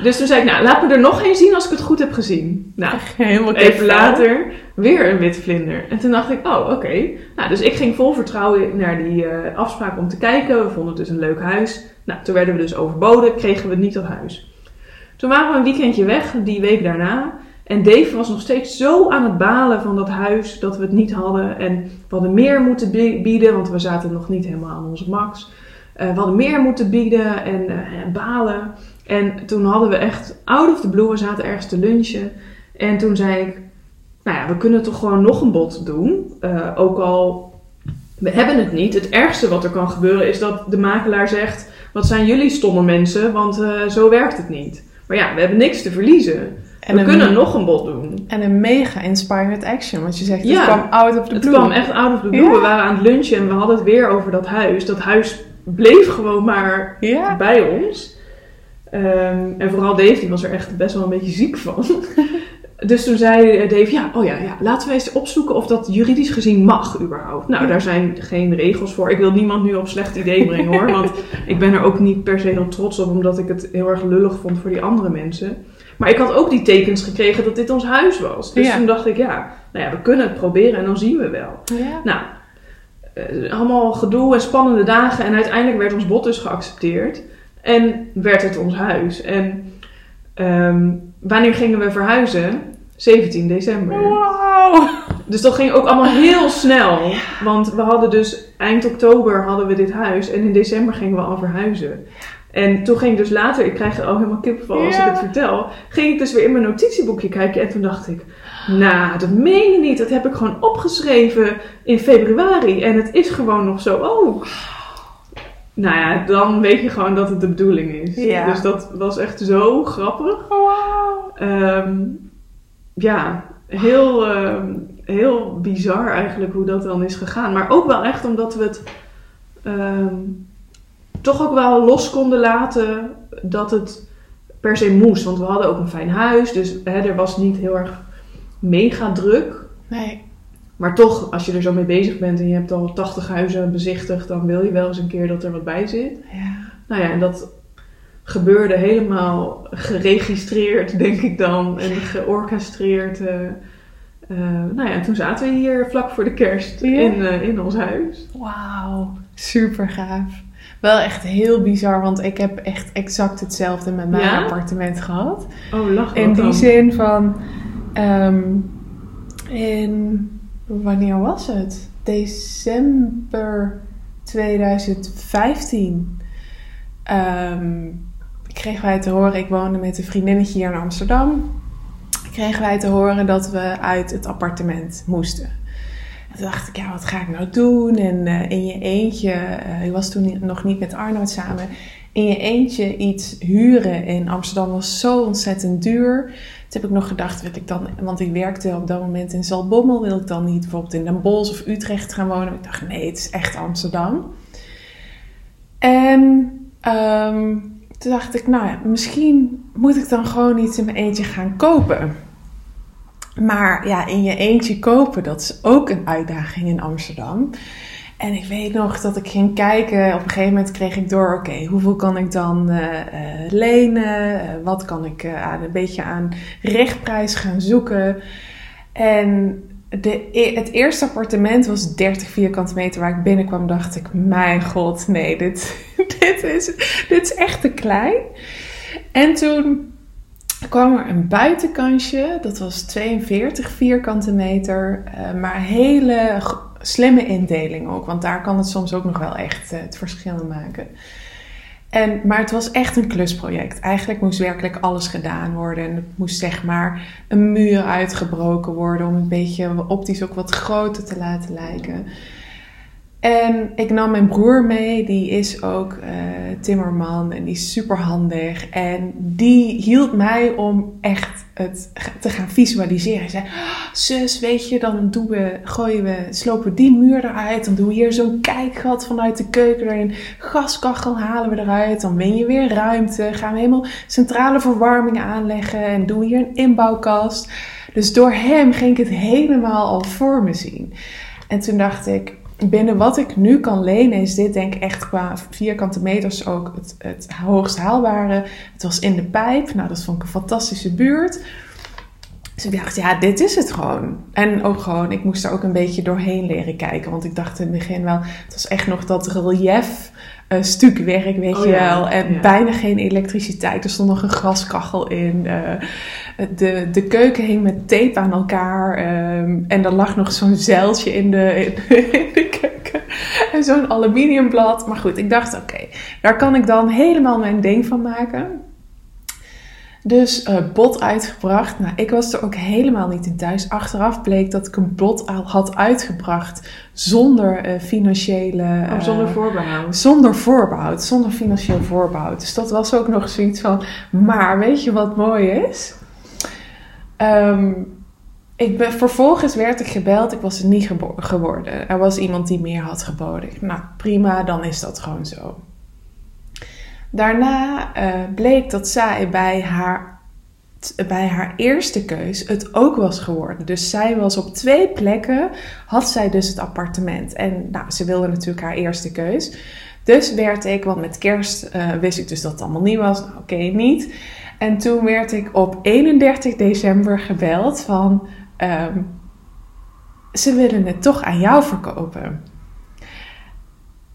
Dus toen zei ik, nou, laat me er nog één zien als ik het goed heb gezien. Nou, Helemaal even later weer een witte vlinder. En toen dacht ik, oh, oké. Nou, dus ik ging vol vertrouwen naar die uh, afspraak om te kijken. We vonden het dus een leuk huis. Nou, toen werden we dus overboden, kregen we niet dat huis. Toen waren we een weekendje weg, die week daarna. En Dave was nog steeds zo aan het balen van dat huis dat we het niet hadden. En we hadden meer moeten bieden, want we zaten nog niet helemaal aan onze max. Uh, we hadden meer moeten bieden en, uh, en balen. En toen hadden we echt out of the blue, we zaten ergens te lunchen. En toen zei ik, nou ja, we kunnen toch gewoon nog een bod doen. Uh, ook al, we hebben het niet. Het ergste wat er kan gebeuren is dat de makelaar zegt, wat zijn jullie stomme mensen, want uh, zo werkt het niet. Maar ja, we hebben niks te verliezen. En we kunnen nog een bod doen. En een mega inspired action. Want je zegt, het kwam out of the blue. Het kwam echt out of the blue. Ja. We waren aan het lunchen en we hadden het weer over dat huis. Dat huis bleef gewoon maar ja. bij ons. Um, en vooral Dave, die was er echt best wel een beetje ziek van. dus toen zei Dave, ja, oh ja, ja, laten we eens opzoeken of dat juridisch gezien mag überhaupt. Nou, daar zijn geen regels voor. Ik wil niemand nu op slecht idee brengen hoor. want ik ben er ook niet per se heel trots op, omdat ik het heel erg lullig vond voor die andere mensen. Maar ik had ook die tekens gekregen dat dit ons huis was. Dus toen dacht ik, ja, nou ja, we kunnen het proberen en dan zien we wel. Ja. Nou, uh, allemaal gedoe en spannende dagen. En uiteindelijk werd ons bod dus geaccepteerd. En werd het ons huis. En um, wanneer gingen we verhuizen? 17 december. Wow. Dus dat ging ook allemaal heel snel. Want we hadden dus eind oktober hadden we dit huis. En in december gingen we al verhuizen. En toen ging ik dus later, ik krijg er al helemaal kippenval als ik het vertel. Ging ik dus weer in mijn notitieboekje kijken. En toen dacht ik, nou, dat meen je niet. Dat heb ik gewoon opgeschreven in februari. En het is gewoon nog zo. Oh, nou ja, dan weet je gewoon dat het de bedoeling is. Dus dat was echt zo grappig. Oh, wow. Um, ja, heel, um, heel bizar eigenlijk hoe dat dan is gegaan. Maar ook wel echt omdat we het um, toch ook wel los konden laten dat het per se moest. Want we hadden ook een fijn huis, dus hè, er was niet heel erg mega druk. Nee. Maar toch, als je er zo mee bezig bent en je hebt al 80 huizen bezichtigd, dan wil je wel eens een keer dat er wat bij zit. Ja. Nou ja, en dat gebeurde helemaal geregistreerd, denk ik dan, en georchestreerd. Uh, nou ja, toen zaten we hier vlak voor de kerst in, in ons huis. Wauw, super gaaf. Wel echt heel bizar, want ik heb echt exact hetzelfde met mijn appartement gehad. Oh, lach In die zin van, ehm, in, wanneer was het? December 2015 um, kregen wij te horen, ik woonde met een vriendinnetje hier in Amsterdam, kregen wij te horen dat we uit het appartement moesten. En toen dacht ik, ja, wat ga ik nou doen? En uh, in je eentje, uh, ik was toen nog niet met Arnoud samen, in je eentje iets huren in Amsterdam was zo ontzettend duur. Heb ik nog gedacht, wil ik dan, want ik werkte op dat moment in Zaltbommel, wil ik dan niet bijvoorbeeld in Den Bosch of Utrecht gaan wonen? Ik dacht, nee, het is echt Amsterdam. En um, toen dacht ik, nou ja, misschien moet ik dan gewoon iets in mijn eentje gaan kopen. Maar ja, in je eentje kopen, dat is ook een uitdaging in Amsterdam. En ik weet nog dat ik ging kijken. Op een gegeven moment kreeg ik door: oké, hoeveel kan ik dan uh, uh, lenen? Uh, wat kan ik een beetje aan rechtprijs gaan zoeken? En de, e, het eerste appartement was 30 vierkante meter waar ik binnenkwam. Dacht ik, mijn god, nee, dit, dit, is, dit is echt te klein. En toen kwam er een buitenkantje. Dat was 42 vierkante meter. Uh, maar hele slimme indeling ook. Want daar kan het soms ook nog wel echt uh, het verschil maken. En, maar het was echt een klusproject. Eigenlijk moest werkelijk alles gedaan worden. En het moest zeg maar een muur uitgebroken worden om een beetje optisch ook wat groter te laten lijken. En ik nam mijn broer mee, die is ook uh, timmerman en die is super handig. En die hield mij om echt het te gaan visualiseren. Hij zei, oh, zus, weet je, dan doen we, gooien we, slopen die muur eruit. Dan doen we hier zo'n kijkgat vanuit de keuken erin. Gaskachel halen we eruit. Dan win je weer ruimte. Gaan we helemaal centrale verwarming aanleggen. En doen we hier een inbouwkast. Dus door hem ging ik het helemaal al voor me zien. En toen dacht ik, binnen wat ik nu kan lenen, is dit denk ik echt qua vierkante meters ook het, het hoogst haalbare. Het was in de pijp. Nou, dat vond ik een fantastische buurt. Dus ik dacht, ja, dit is het gewoon. En ook gewoon, ik moest er ook een beetje doorheen leren kijken. Want ik dacht in het begin wel, het was echt nog dat relief uh, stukwerk, weet oh je wel. En bijna geen elektriciteit. Er stond nog een gaskachel in. Uh, de, de keuken hing met tape aan elkaar. Um, en er lag nog zo'n zeiltje in de, in, de keuken. En zo'n aluminiumblad. Maar goed, ik dacht, oké, daar kan ik dan helemaal mijn ding van maken. Dus uh, bot uitgebracht. Nou, ik was er ook helemaal niet in thuis. Achteraf bleek dat ik een bot al had uitgebracht zonder uh, financiële... Uh, zonder voorbehoud. Zonder voorbehoud, zonder financieel voorbehoud. Dus dat was ook nog zoiets van... Maar weet je wat mooi is? Um, ik ben, vervolgens werd ik gebeld. Ik was er niet geworden. Er was iemand die meer had geboden. Nou, prima, dan is dat gewoon zo. Daarna uh, bleek dat zij bij haar, bij haar eerste keus het ook was geworden. Dus zij was op twee plekken, had zij dus het appartement. En nou, ze wilde natuurlijk haar eerste keus. Dus werd ik, want met kerst uh, wist ik dus dat het allemaal niet was. Nou, Oké, niet. En toen werd ik op 31 december gebeld van... Um, ze willen het toch aan jou verkopen.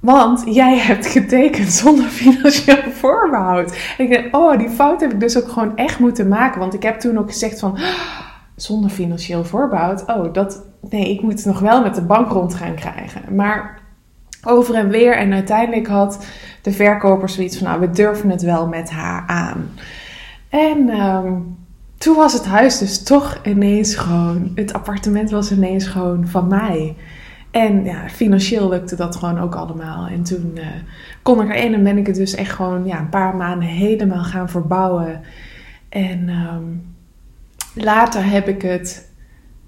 Want jij hebt getekend zonder financieel voorbehoud. En ik denk, oh, die fout heb ik dus ook gewoon echt moeten maken. Want ik heb toen ook gezegd van, zonder financieel voorbehoud. Oh, dat, nee, ik moet het nog wel met de bank rond gaan krijgen. Maar over en weer. En uiteindelijk had de verkoper zoiets van, nou, we durven het wel met haar aan. En um, toen was het huis dus toch ineens gewoon, het appartement was ineens gewoon van mij. En ja, financieel lukte dat gewoon ook allemaal. En toen uh, kon ik erin en ben ik het dus echt gewoon ja, een paar maanden helemaal gaan verbouwen. En um, later heb ik het.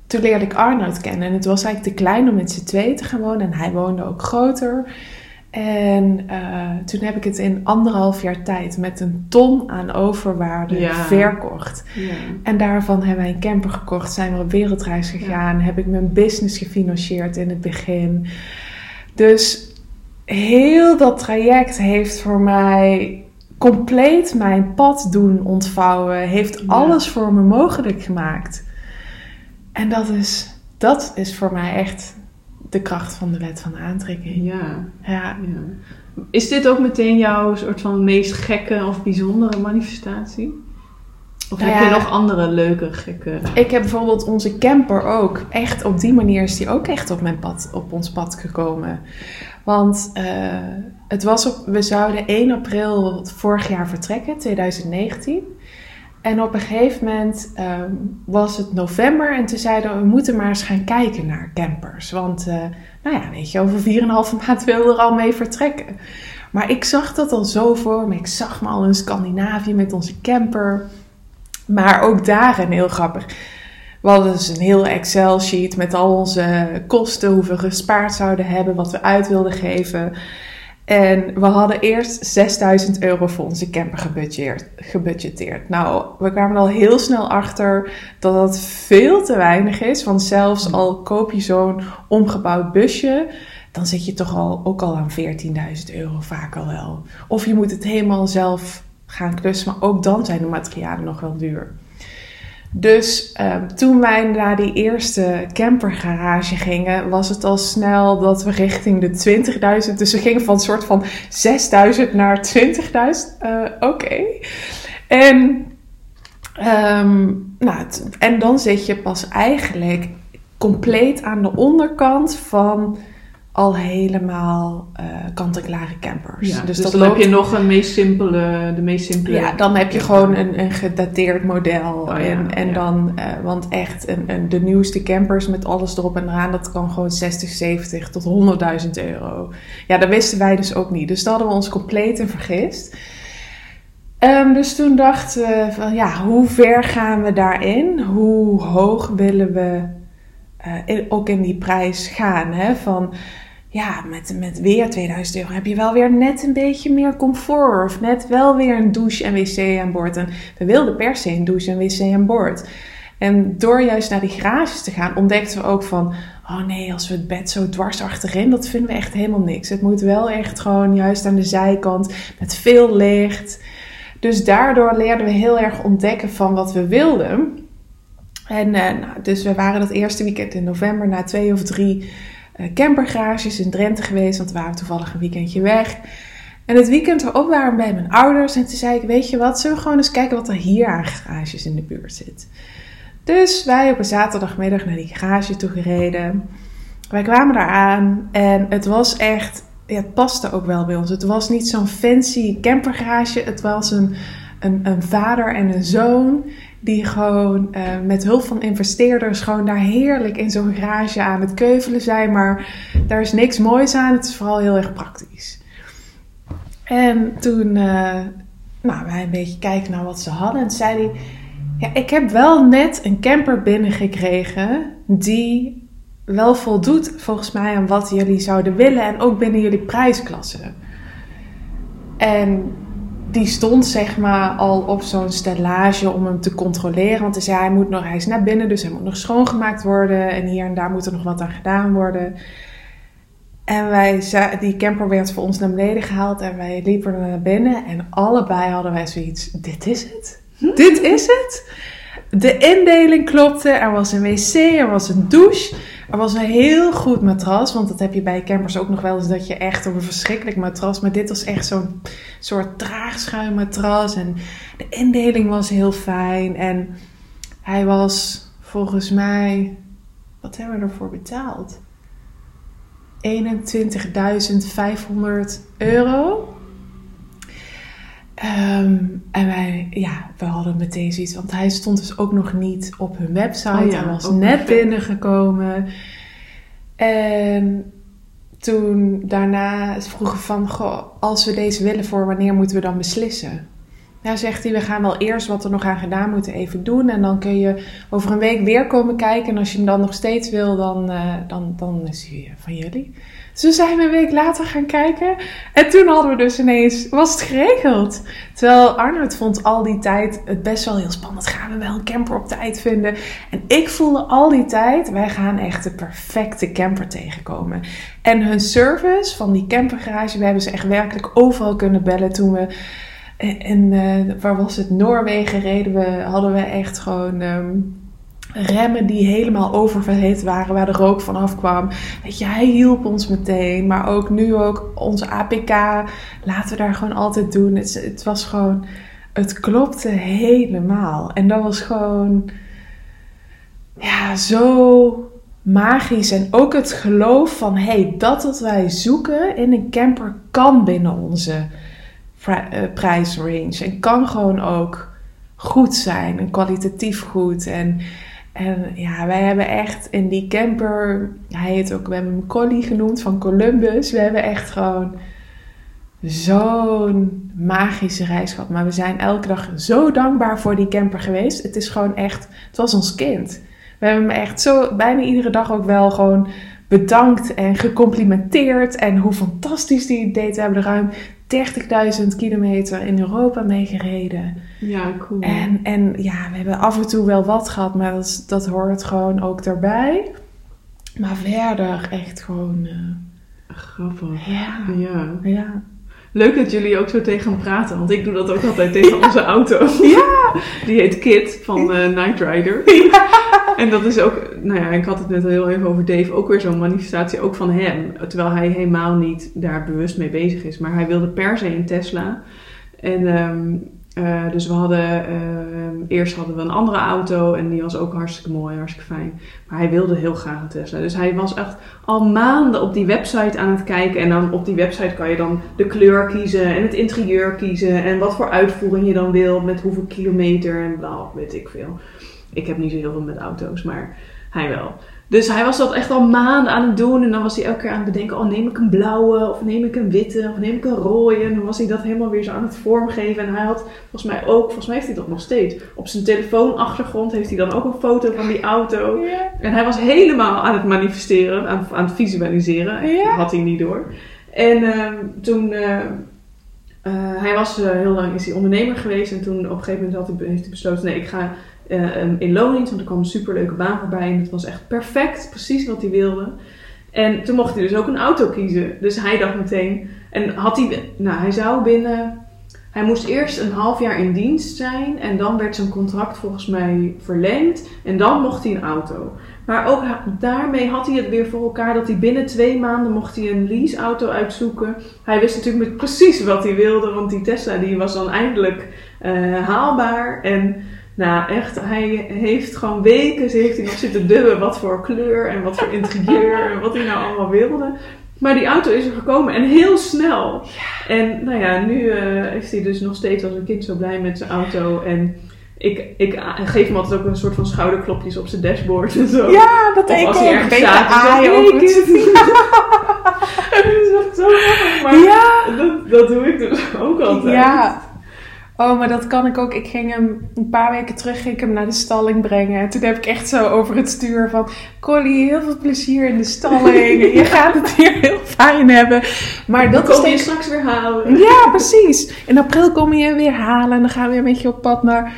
Toen leerde ik Arnoud kennen. En het was eigenlijk te klein om met z'n twee te gaan wonen. En hij woonde ook groter. En uh, toen heb ik het in anderhalf jaar tijd met een ton aan overwaarde verkocht. Ja. En daarvan hebben wij een camper gekocht, zijn we op wereldreis gegaan, heb ik mijn business gefinancierd in het begin. Dus heel dat traject heeft voor mij compleet mijn pad doen ontvouwen. Heeft alles voor me mogelijk gemaakt. En dat is, dat is voor mij echt de kracht van de wet van aantrekking. Ja. ja. Is dit ook meteen jouw soort van meest gekke of bijzondere manifestatie? Of heb je nog andere leuke, gekke... Ik heb bijvoorbeeld onze camper ook. Echt op die manier is die ook echt op, mijn pad, op ons pad gekomen. Want uh, het was op, we zouden 1 april vorig jaar vertrekken, 2019. En op een gegeven moment um, was het november en toen zeiden we, we moeten maar eens gaan kijken naar campers. Want, uh, nou ja, weet je, over 4,5 maand wilden we er al mee vertrekken. Maar ik zag dat al zo voor me. Ik zag me al in Scandinavië met onze camper. Maar ook daarin heel grappig. We hadden dus een heel Excel-sheet met al onze kosten, hoeveel we gespaard zouden hebben, wat we uit wilden geven. En we hadden eerst 6000 euro voor onze camper gebudgeteerd. Nou, we kwamen al heel snel achter dat dat veel te weinig is. Want zelfs al koop je zo'n omgebouwd busje, dan zit je toch al, ook al aan 14.000 euro vaak al wel. Of je moet het helemaal zelf gaan klussen, maar ook dan zijn de materialen nog wel duur. Dus um, toen wij naar die eerste campergarage gingen, was het al snel dat we richting de 20.000. Dus we gingen van een soort van 6.000 naar 20.000. Uh, Oké. En, um, nou, en dan zit je pas eigenlijk compleet aan de onderkant van al helemaal uh, kant-en-klare campers. Ja, dus, dus dan heb je nog een meest simpele, de meest simpele. Ja, dan heb je gewoon een, een gedateerd model. Oh, en en dan, uh, want echt, een, een, de nieuwste campers met alles erop en eraan, dat kan gewoon 60, 70 tot 100.000 euro. Ja, dat wisten wij dus ook niet. Dus daar hadden we ons compleet in vergist. Um, dus toen dachten we van ja, hoe ver gaan we daarin? Hoe hoog willen we uh, ook in die prijs gaan? Hè? Van ja, met, met weer 2000 euro heb je wel weer net een beetje meer comfort. Of net wel weer een douche en wc aan boord. En we wilden per se een douche en wc aan boord. En door juist naar die garages te gaan, ontdekten we ook van... Oh nee, als we het bed zo dwars achterin, dat vinden we echt helemaal niks. Het moet wel echt gewoon juist aan de zijkant, met veel licht. Dus daardoor leerden we heel erg ontdekken van wat we wilden. En uh, nou, dus we waren dat eerste weekend in november na twee of drie campergarages in Drenthe geweest, want we waren toevallig een weekendje weg. En het weekend erop waren we bij mijn ouders en toen zei ik, weet je wat, zullen we gewoon eens kijken wat er hier aan garages in de buurt zit. Dus wij op een zaterdagmiddag naar die garage toe gereden. Wij kwamen daar aan en het was echt, ja, het paste ook wel bij ons. Het was niet zo'n fancy campergarage, het was een, een, een vader en een zoon die gewoon uh, met hulp van investeerders gewoon daar heerlijk in zo'n garage aan het keuvelen zijn. Maar daar is niks moois aan. Het is vooral heel erg praktisch. En toen, uh, nou, wij een beetje kijken naar wat ze hadden. En zei hij, ja, ik heb wel net een camper binnengekregen die wel voldoet volgens mij aan wat jullie zouden willen. En ook binnen jullie prijsklasse. En die stond zeg maar al op zo'n stellage om hem te controleren. Want hij zei, hij, moet nog, hij is naar binnen, dus hij moet nog schoongemaakt worden. En hier en daar moet er nog wat aan gedaan worden. En wij, die camper werd voor ons naar beneden gehaald en wij liepen er naar binnen. En allebei hadden wij zoiets, dit is het. Dit is het. De indeling klopte, er was een wc, er was een douche. Er was een heel goed matras, want dat heb je bij campers ook nog wel eens dat je echt op een verschrikkelijk matras. Maar dit was echt zo'n soort traagschuimmatras en de indeling was heel fijn. En hij was volgens mij, wat hebben we ervoor betaald? 21.500 euro. Um, en wij, ja, we hadden meteen zoiets, want hij stond dus ook nog niet op hun website. Oh hij was net binnengekomen. En toen daarna vroegen van, goh, als we deze willen, voor wanneer moeten we dan beslissen? Ja, zegt hij, we gaan wel eerst wat er nog aan gedaan moeten even doen. En dan kun je over een week weer komen kijken. En als je hem dan nog steeds wil, dan, uh, dan, dan is hij van jullie. Zo zijn we een week later gaan kijken. En toen hadden we dus ineens, was het geregeld. Terwijl Arnold vond al die tijd het best wel heel spannend. Gaan we wel een camper op tijd vinden? En ik voelde al die tijd, wij gaan echt de perfecte camper tegenkomen. En hun service van die campergarage, we hebben ze echt werkelijk overal kunnen bellen toen we En, uh, waar was het? Noorwegen reden we, hadden we echt gewoon ehm, remmen die helemaal oververhit waren, waar de rook vanaf kwam. Weet je, hij hielp ons meteen. Maar ook nu ook onze APK, laten we daar gewoon altijd doen. Het, het was gewoon, het klopte helemaal. En dat was gewoon, ja, zo magisch. En ook het geloof van, hé, hey, dat wat wij zoeken in een camper kan binnen onze eh, prijsrange. En kan gewoon ook goed zijn en kwalitatief goed. En, en ja, wij hebben echt in die camper, hij heet ook, we hebben hem Collie genoemd van Columbus. We hebben echt gewoon zo'n magische reis gehad. Maar we zijn elke dag zo dankbaar voor die camper geweest. Het is gewoon echt, het was ons kind. We hebben hem echt zo bijna iedere dag ook wel gewoon bedankt en gecomplimenteerd. En hoe fantastisch die het deed. Hebben er ruim 30.000 kilometer in Europa mee gereden. Ja, cool. En, en ja, we hebben af en toe wel wat gehad, maar dat, dat hoort gewoon ook erbij. Maar verder echt gewoon... Uh... Grappig. Ja. ja. ja. Leuk dat jullie ook zo tegen hem praten, want ik doe dat ook altijd tegen onze auto. Ja! Die heet Kit van uh, Night Rider. Ja. En dat is ook, nou ja, ik had het net al heel even over Dave, ook weer zo'n manifestatie ook van hem. Terwijl hij helemaal niet daar bewust mee bezig is. Maar hij wilde per se een Tesla. En um, uh, dus we hadden, uh, eerst hadden we een andere auto en die was ook hartstikke mooi, hartstikke fijn. Maar hij wilde heel graag een Tesla. Dus hij was echt al maanden op die website aan het kijken. En dan op die website kan je dan de kleur kiezen en het interieur kiezen. En wat voor uitvoering je dan wil, met hoeveel kilometer en bla, weet ik veel. Ik heb niet zo heel veel met auto's, maar hij wel. Dus hij was dat echt al maanden aan het doen. En dan was hij elke keer aan het bedenken: oh, neem ik een blauwe, of neem ik een witte, of neem ik een rode. En dan was hij dat helemaal weer zo aan het vormgeven. En hij had volgens mij ook, volgens mij heeft hij dat nog steeds. Op zijn telefoonachtergrond heeft hij dan ook een foto van die auto. En hij was helemaal aan het manifesteren, aan, aan het visualiseren. Ja. Had hij niet door. En uh, toen. Uh, uh, hij was heel lang is hij ondernemer geweest. En toen op een gegeven moment had hij, heeft hij besloten: nee, ik ga uh, in lonings, want er kwam een superleuke baan voorbij en het was echt perfect, precies wat hij wilde. En toen mocht hij dus ook een auto kiezen. Dus hij dacht meteen, en had hij, nou hij zou binnen, hij moest eerst een half jaar in dienst zijn en dan werd zijn contract volgens mij verlengd en dan mocht hij een auto. Maar ook daarmee had hij het weer voor elkaar dat hij binnen twee maanden mocht hij een leaseauto uitzoeken. Hij wist natuurlijk precies wat hij wilde, want die Tesla die was dan eindelijk uh, haalbaar en nou, echt, hij heeft gewoon weken heeft hij nog zitten dubben wat voor kleur en wat voor interieur en wat hij nou allemaal wilde. Maar die auto is er gekomen en heel snel. En nou ja, nu uh, is hij dus nog steeds als een kind zo blij met zijn auto. En ik, ik geef hem altijd ook een soort van schouderklopjes op zijn dashboard en zo. Ja, dat deed ik ook. Een beetje aaien. dat is echt zo Maar ja. dat, dat doe ik dus ook altijd. Ja. Oh, maar dat kan ik ook. Ik ging hem een paar weken terug ging ik hem naar de stalling brengen. En toen heb ik echt zo over het stuur van... Collie, heel veel plezier in de stalling. je gaat het hier heel fijn hebben. Maar dat dan kom je straks weer halen. Ja, precies. In april kom je weer halen en dan gaan we weer met je op pad. Maar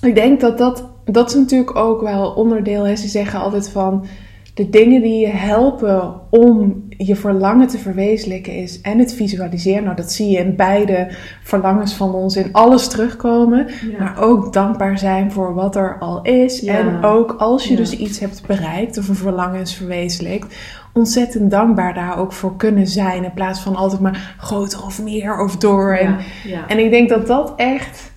ik denk dat dat... Dat is natuurlijk ook wel onderdeel. Hè. Ze zeggen altijd van de dingen die je helpen om je verlangen te verwezenlijken is en het visualiseren. Nou, dat zie je in beide verlangens van ons in alles terugkomen. Maar ook dankbaar zijn voor wat er al is. En ook als je dus iets hebt bereikt of een verlangen is verwezenlijkt, ontzettend dankbaar daar ook voor kunnen zijn. In plaats van altijd maar groter of meer of door. En, en ik denk dat dat echt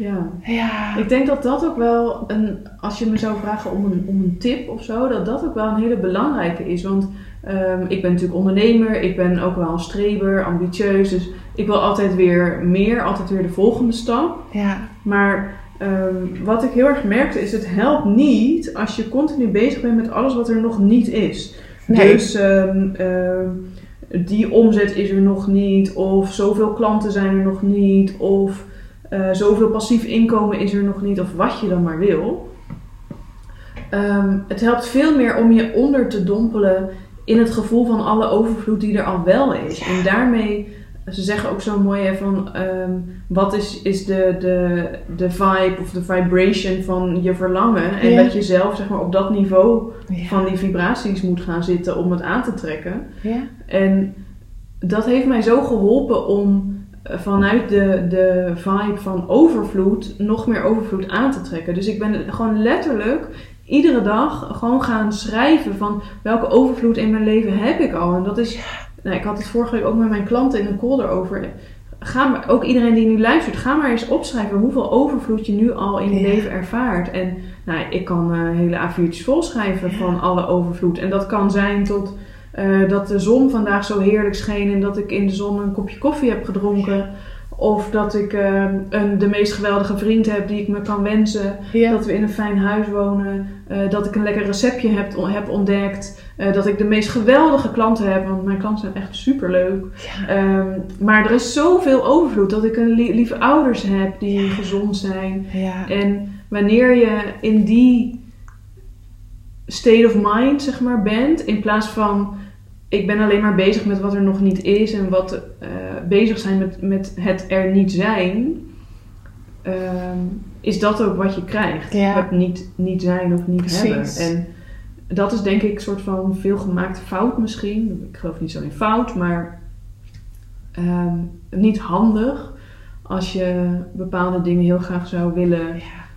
ja. ja. Ik denk dat dat ook wel, een, als je me zou vragen om een, om een tip of zo, dat dat ook wel een hele belangrijke is. Want um, ik ben natuurlijk ondernemer, ik ben ook wel een streber, ambitieus. Dus ik wil altijd weer meer, altijd weer de volgende stap. Ja. Maar um, wat ik heel erg merkte is, het helpt niet als je continu bezig bent met alles wat er nog niet is. Nee. Dus um, die omzet is er nog niet, of zoveel klanten zijn er nog niet, of uh, zoveel passief inkomen is er nog niet, of wat je dan maar wil. Um, het helpt veel meer om je onder te dompelen in het gevoel van alle overvloed die er al wel is. En daarmee, ze zeggen ook zo mooi hè, van um, wat is, is de, de, de vibe of de vibration van je verlangen. En Ja. dat je zelf zeg maar, op dat niveau Ja. van die vibraties moet gaan zitten om het aan te trekken. Ja. En dat heeft mij zo geholpen om vanuit de, de vibe van overvloed nog meer overvloed aan te trekken. Dus ik ben gewoon letterlijk iedere dag gewoon gaan schrijven van welke overvloed in mijn leven heb ik al. En dat is, nou, ik had het vorige week ook met mijn klanten in een call erover. Ga maar, ook iedereen die nu luistert, ga maar eens opschrijven hoeveel overvloed je nu al in je leven ervaart. En nou, ik kan uh, hele A4'tjes volschrijven van alle overvloed. En dat kan zijn tot uh, dat de zon vandaag zo heerlijk scheen en dat ik in de zon een kopje koffie heb gedronken. Of dat ik uh, een, de meest geweldige vriend heb die ik me kan wensen. Dat we in een fijn huis wonen. Uh, dat ik een lekker receptje heb, heb ontdekt. Uh, dat ik de meest geweldige klanten heb. Want mijn klanten zijn echt super leuk. Ja. Um, maar er is zoveel overvloed. Dat ik een li lieve ouders heb die ja. gezond zijn. En wanneer je in die state of mind zeg maar bent. In plaats van ik ben alleen maar bezig met wat er nog niet is en wat uh, bezig zijn met, met het er niet zijn, uh, is dat ook wat je krijgt. Ja. Het niet, niet zijn of niet Precies. hebben. En dat is denk ik een soort van veelgemaakte fout misschien. Ik geloof niet zo in fout, maar uh, niet handig als je bepaalde dingen heel graag zou willen. Ja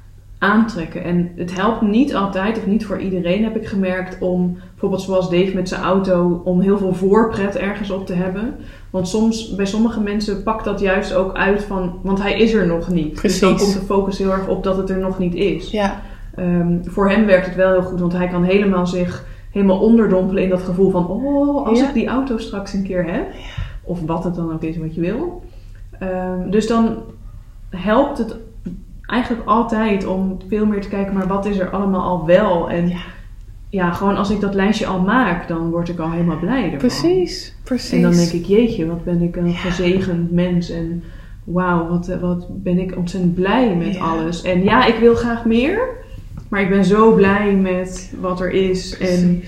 aantrekken. En het helpt niet altijd, of niet voor iedereen heb ik gemerkt, om bijvoorbeeld zoals Dave met zijn auto, om heel veel voorpret ergens op te hebben. Want soms, bij sommige mensen pakt dat juist ook uit van, want hij is er nog niet. Precies. Dus dan komt de focus heel erg op dat het er nog niet is. Ja. Um, voor hem werkt het wel heel goed, want hij kan helemaal zich helemaal onderdompelen in dat gevoel van, oh, als ik die auto straks een keer heb. Of wat het dan ook is wat je wil. Um, dus dan helpt het eigenlijk altijd om veel meer te kijken, maar wat is er allemaal al wel? En ja, ja gewoon als ik dat lijstje al maak, dan word ik al helemaal blij ervan. Precies, precies. En dan denk ik, jeetje, wat ben ik een ja. gezegend mens en wauw, wat, wat ben ik ontzettend blij met alles. En ja, ik wil graag meer, maar ik ben zo blij met wat er is. Precies. En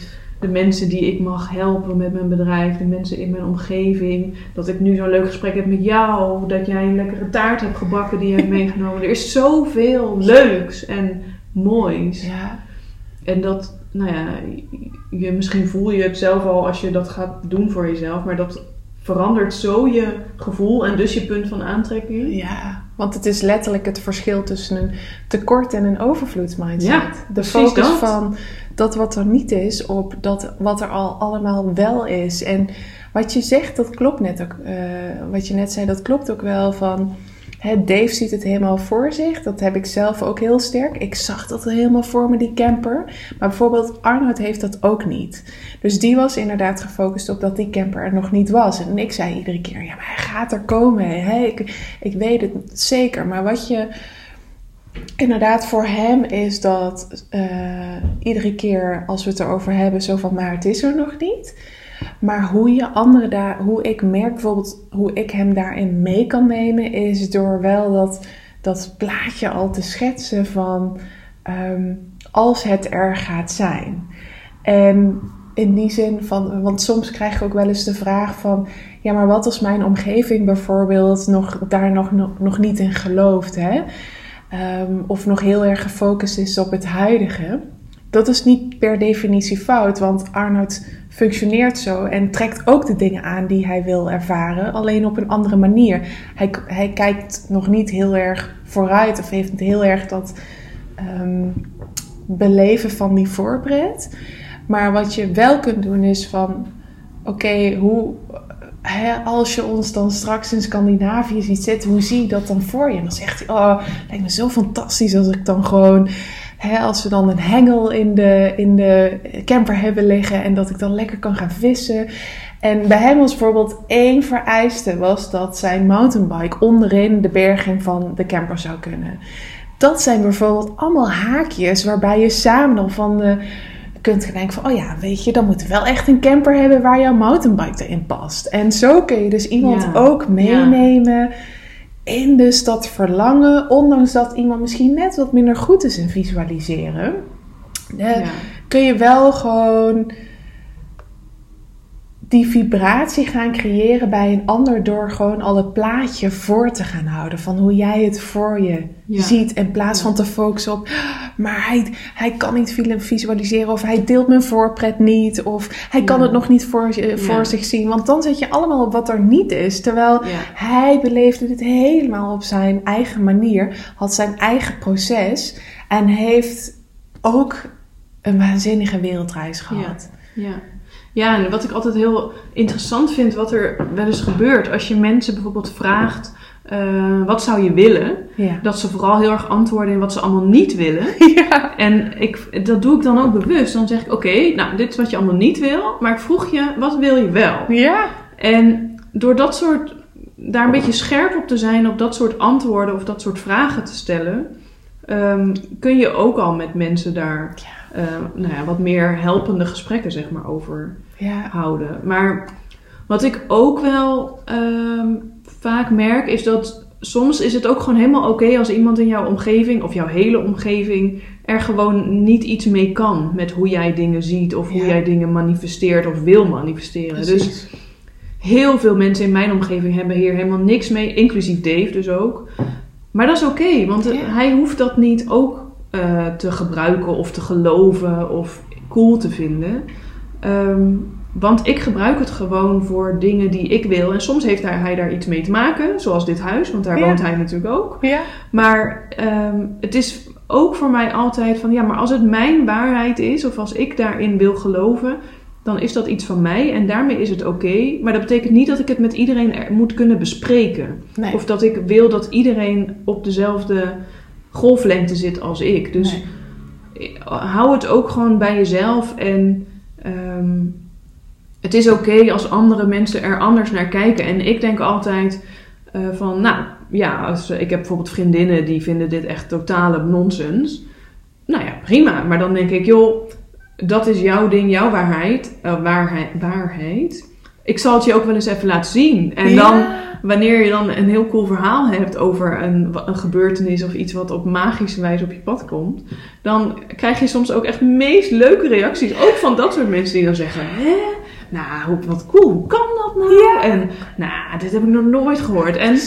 de mensen die ik mag helpen met mijn bedrijf, de mensen in mijn omgeving. Dat ik nu zo'n leuk gesprek heb met jou, dat jij een lekkere taart hebt gebakken die je hebt meegenomen. Er is zoveel leuks en moois. Ja. En dat, nou ja, je, misschien voel je het zelf al als je dat gaat doen voor jezelf, maar dat verandert zo je gevoel en dus je punt van aantrekking. Ja, want het is letterlijk het verschil tussen een tekort en een overvloedsmindset. Ja, de focus dat. van dat wat er niet is op dat wat er al allemaal wel is. En wat je zegt, dat klopt net ook. Uh, wat je net zei, dat klopt ook wel van. Dave ziet het helemaal voor zich. Dat heb ik zelf ook heel sterk. Ik zag dat helemaal voor me, die camper. Maar bijvoorbeeld Arnold heeft dat ook niet. Dus die was inderdaad gefocust op dat die camper er nog niet was. En ik zei iedere keer, ja, maar hij gaat er komen. Hè? Ik, ik weet het zeker. Maar wat je inderdaad voor hem is dat uh, iedere keer als we het erover hebben, zo van, maar het is er nog niet. Maar hoe je anderen daar, hoe ik merk bijvoorbeeld, hoe ik hem daarin mee kan nemen, is door wel dat, dat plaatje al te schetsen van um, als het er gaat zijn. En in die zin van, want soms krijg ik ook wel eens de vraag van, ja, maar wat als mijn omgeving bijvoorbeeld nog, daar nog, nog, nog niet in gelooft, hè? Um, of nog heel erg gefocust is op het huidige. Dat is niet per definitie fout, want Arnoud functioneert zo en trekt ook de dingen aan die hij wil ervaren, alleen op een andere manier. Hij, hij kijkt nog niet heel erg vooruit of heeft heel erg dat um, beleven van die voorpret. Maar wat je wel kunt doen is van, oké, hoe als je ons dan straks in Scandinavië ziet zitten, hoe zie je dat dan voor je? En dan zegt hij, oh, lijkt me zo fantastisch als ik dan gewoon, als we dan een hengel in de, in de camper hebben liggen en dat ik dan lekker kan gaan vissen. En bij hem was bijvoorbeeld één vereiste, was dat zijn mountainbike onderin de berging van de camper zou kunnen. Dat zijn bijvoorbeeld allemaal haakjes waarbij je samen dan van de kunt denken van, oh ja, weet je, dan moet je wel echt een camper hebben waar jouw mountainbike erin past. En zo kun je dus iemand ook meenemen in dus dat verlangen, ondanks dat iemand misschien net wat minder goed is in visualiseren. kun je wel gewoon die vibratie gaan creëren bij een ander door gewoon al het plaatje voor te gaan houden. Van hoe jij het voor je ziet. In plaats van te focussen op, maar hij, hij kan niet visualiseren. Of hij deelt mijn voorpret niet. Of hij kan het nog niet voor, voor zich zien. Want dan zet je allemaal op wat er niet is. Terwijl hij beleefde dit helemaal op zijn eigen manier. Had zijn eigen proces. En heeft ook een waanzinnige wereldreis gehad. ja. Ja, en wat ik altijd heel interessant vind, wat er wel eens gebeurt als je mensen bijvoorbeeld vraagt. Uh, wat zou je willen? Dat ze vooral heel erg antwoorden in wat ze allemaal niet willen. Ja. En ik, dat doe ik dan ook bewust. Dan zeg ik: Oké, nou, dit is wat je allemaal niet wil. Maar ik vroeg je: wat wil je wel? Ja. En door dat soort, daar een beetje scherp op te zijn, op dat soort antwoorden of dat soort vragen te stellen, um, kun je ook al met mensen daar uh, nou ja, wat meer helpende gesprekken zeg maar, over ja. houden. Maar wat ik ook wel ehm, vaak merk is dat soms is het ook gewoon helemaal oké als iemand in jouw omgeving of jouw hele omgeving er gewoon niet iets mee kan met hoe jij dingen ziet of hoe jij dingen manifesteert of wil manifesteren. Dus heel veel mensen in mijn omgeving hebben hier helemaal niks mee, inclusief Dave dus ook. Maar dat is oké, want hij hoeft dat niet ook uh, te gebruiken of te geloven of cool te vinden. Um, want ik gebruik het gewoon voor dingen die ik wil. En soms heeft hij, daar iets mee te maken, zoals dit huis, want daar woont hij natuurlijk ook. Ja. Maar um, het is ook voor mij altijd van ja, maar als het mijn waarheid is, of als ik daarin wil geloven, dan is dat iets van mij en daarmee is het oké. Maar dat betekent niet dat ik het met iedereen moet kunnen bespreken. Nee. Of dat ik wil dat iedereen op dezelfde golflengte zit als ik. Dus hou het ook gewoon bij jezelf en um, het is oké als andere mensen er anders naar kijken. En ik denk altijd uh, van, nou ja, als, ik heb bijvoorbeeld vriendinnen die vinden dit echt totale nonsens. Nou ja, prima. Maar dan denk ik, joh, dat is jouw ding, jouw waarheid. Uh, waarheid, waarheid. Ik zal het je ook wel eens even laten zien. En dan, wanneer je dan een heel cool verhaal hebt over een, een gebeurtenis of iets wat op magische wijze op je pad komt, dan krijg je soms ook echt meest leuke reacties. Ook van dat soort mensen die dan zeggen: Hè? Nou, wat cool, hoe kan dat nou? En nou, dit heb ik nog nooit gehoord. En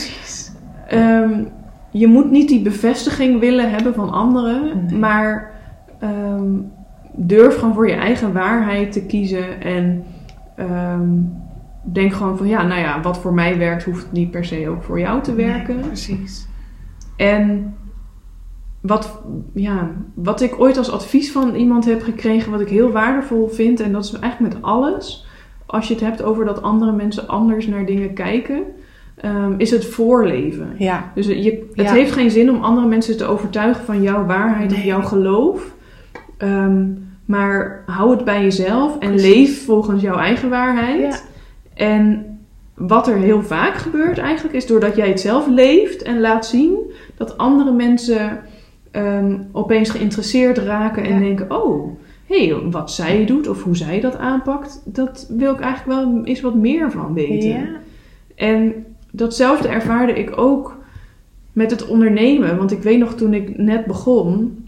um, je moet niet die bevestiging willen hebben van anderen, maar um, durf gewoon voor je eigen waarheid te kiezen en um, denk gewoon van ja, nou ja, wat voor mij werkt, hoeft niet per se ook voor jou te werken. Nee, precies. En wat, ja, wat ik ooit als advies van iemand heb gekregen, wat ik heel waardevol vind, en dat is eigenlijk met alles, als je het hebt over dat andere mensen anders naar dingen kijken, um, is het voorleven. Ja. Dus je, het heeft geen zin om andere mensen te overtuigen van jouw waarheid of jouw geloof. Um, maar hou het bij jezelf en leef volgens jouw eigen waarheid. En wat er heel vaak gebeurt eigenlijk, is doordat jij het zelf leeft en laat zien, dat andere mensen um, opeens geïnteresseerd raken en denken: oh, hé, hey, wat zij doet of hoe zij dat aanpakt, dat wil ik eigenlijk wel eens wat meer van weten. Ja. En datzelfde ervaarde ik ook met het ondernemen. Want ik weet nog toen ik net begon,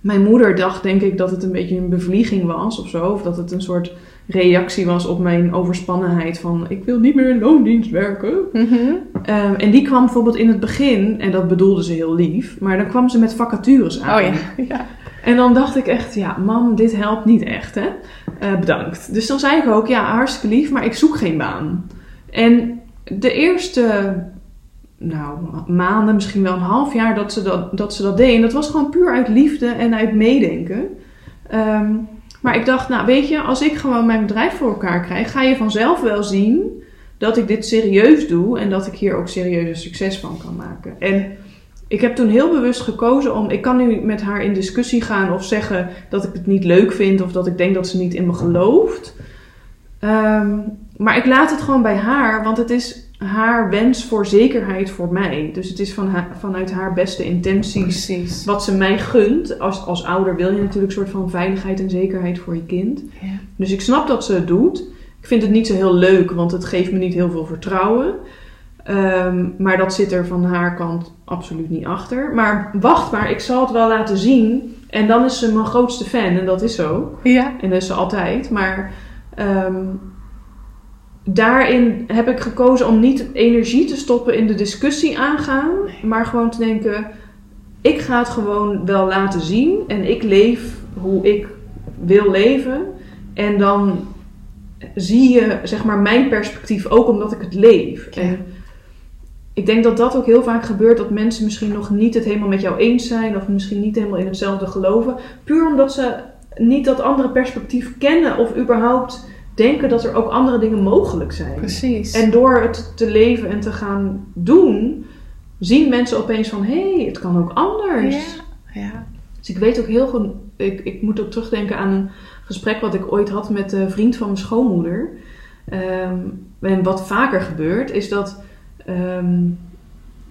mijn moeder dacht denk ik dat het een beetje een bevlieging was of zo. Of dat het een soort reactie was op mijn overspannenheid van ik wil niet meer in loondienst werken. Mhm. Ehm, en die kwam bijvoorbeeld in het begin, en dat bedoelde ze heel lief, maar dan kwam ze met vacatures aan. Oh ja. ja. En dan dacht ik echt, ja mam, dit helpt niet echt hè. Uh, bedankt. Dus dan zei ik ook, ja hartstikke lief, maar ik zoek geen baan. En de eerste nou, maanden, misschien wel een half jaar dat ze dat, dat, ze dat deed. En dat was gewoon puur uit liefde en uit meedenken. Ehm, maar ik dacht, nou weet je, als ik gewoon mijn bedrijf voor elkaar krijg, ga je vanzelf wel zien dat ik dit serieus doe en dat ik hier ook serieus succes van kan maken. En ik heb toen heel bewust gekozen om, ik kan nu met haar in discussie gaan of zeggen dat ik het niet leuk vind of dat ik denk dat ze niet in me gelooft. Um, maar ik laat het gewoon bij haar, want het is haar wens voor zekerheid voor mij. Dus het is van vanuit haar beste intenties Precies. wat ze mij gunt. Als, als ouder wil je natuurlijk een soort van veiligheid en zekerheid voor je kind. Ja. Dus ik snap dat ze het doet. Ik vind het niet zo heel leuk, want het geeft me niet heel veel vertrouwen. Um, maar dat zit er van haar kant absoluut niet achter. Maar wacht maar, ik zal het wel laten zien. En dan is ze mijn grootste fan. En dat is zo. Ja. En dat is ze altijd. Maar um, daarin heb ik gekozen om niet energie te stoppen in de discussie aangaan, maar gewoon te denken: ik ga het gewoon wel laten zien en ik leef hoe ik wil leven. En dan zie je zeg maar mijn perspectief ook omdat ik het leef. En ik denk dat dat ook heel vaak gebeurt dat mensen misschien nog niet het helemaal met jou eens zijn of misschien niet helemaal in hetzelfde geloven, puur omdat ze niet dat andere perspectief kennen of überhaupt denken dat er ook andere dingen mogelijk zijn. Precies. En door het te leven en te gaan doen, zien mensen opeens van hé, hey, het kan ook anders. Ja. ja. Dus ik weet ook heel goed, ik, ik moet ook terugdenken aan een gesprek wat ik ooit had met een vriend van mijn schoonmoeder. Um, en wat vaker gebeurt, is dat ehm,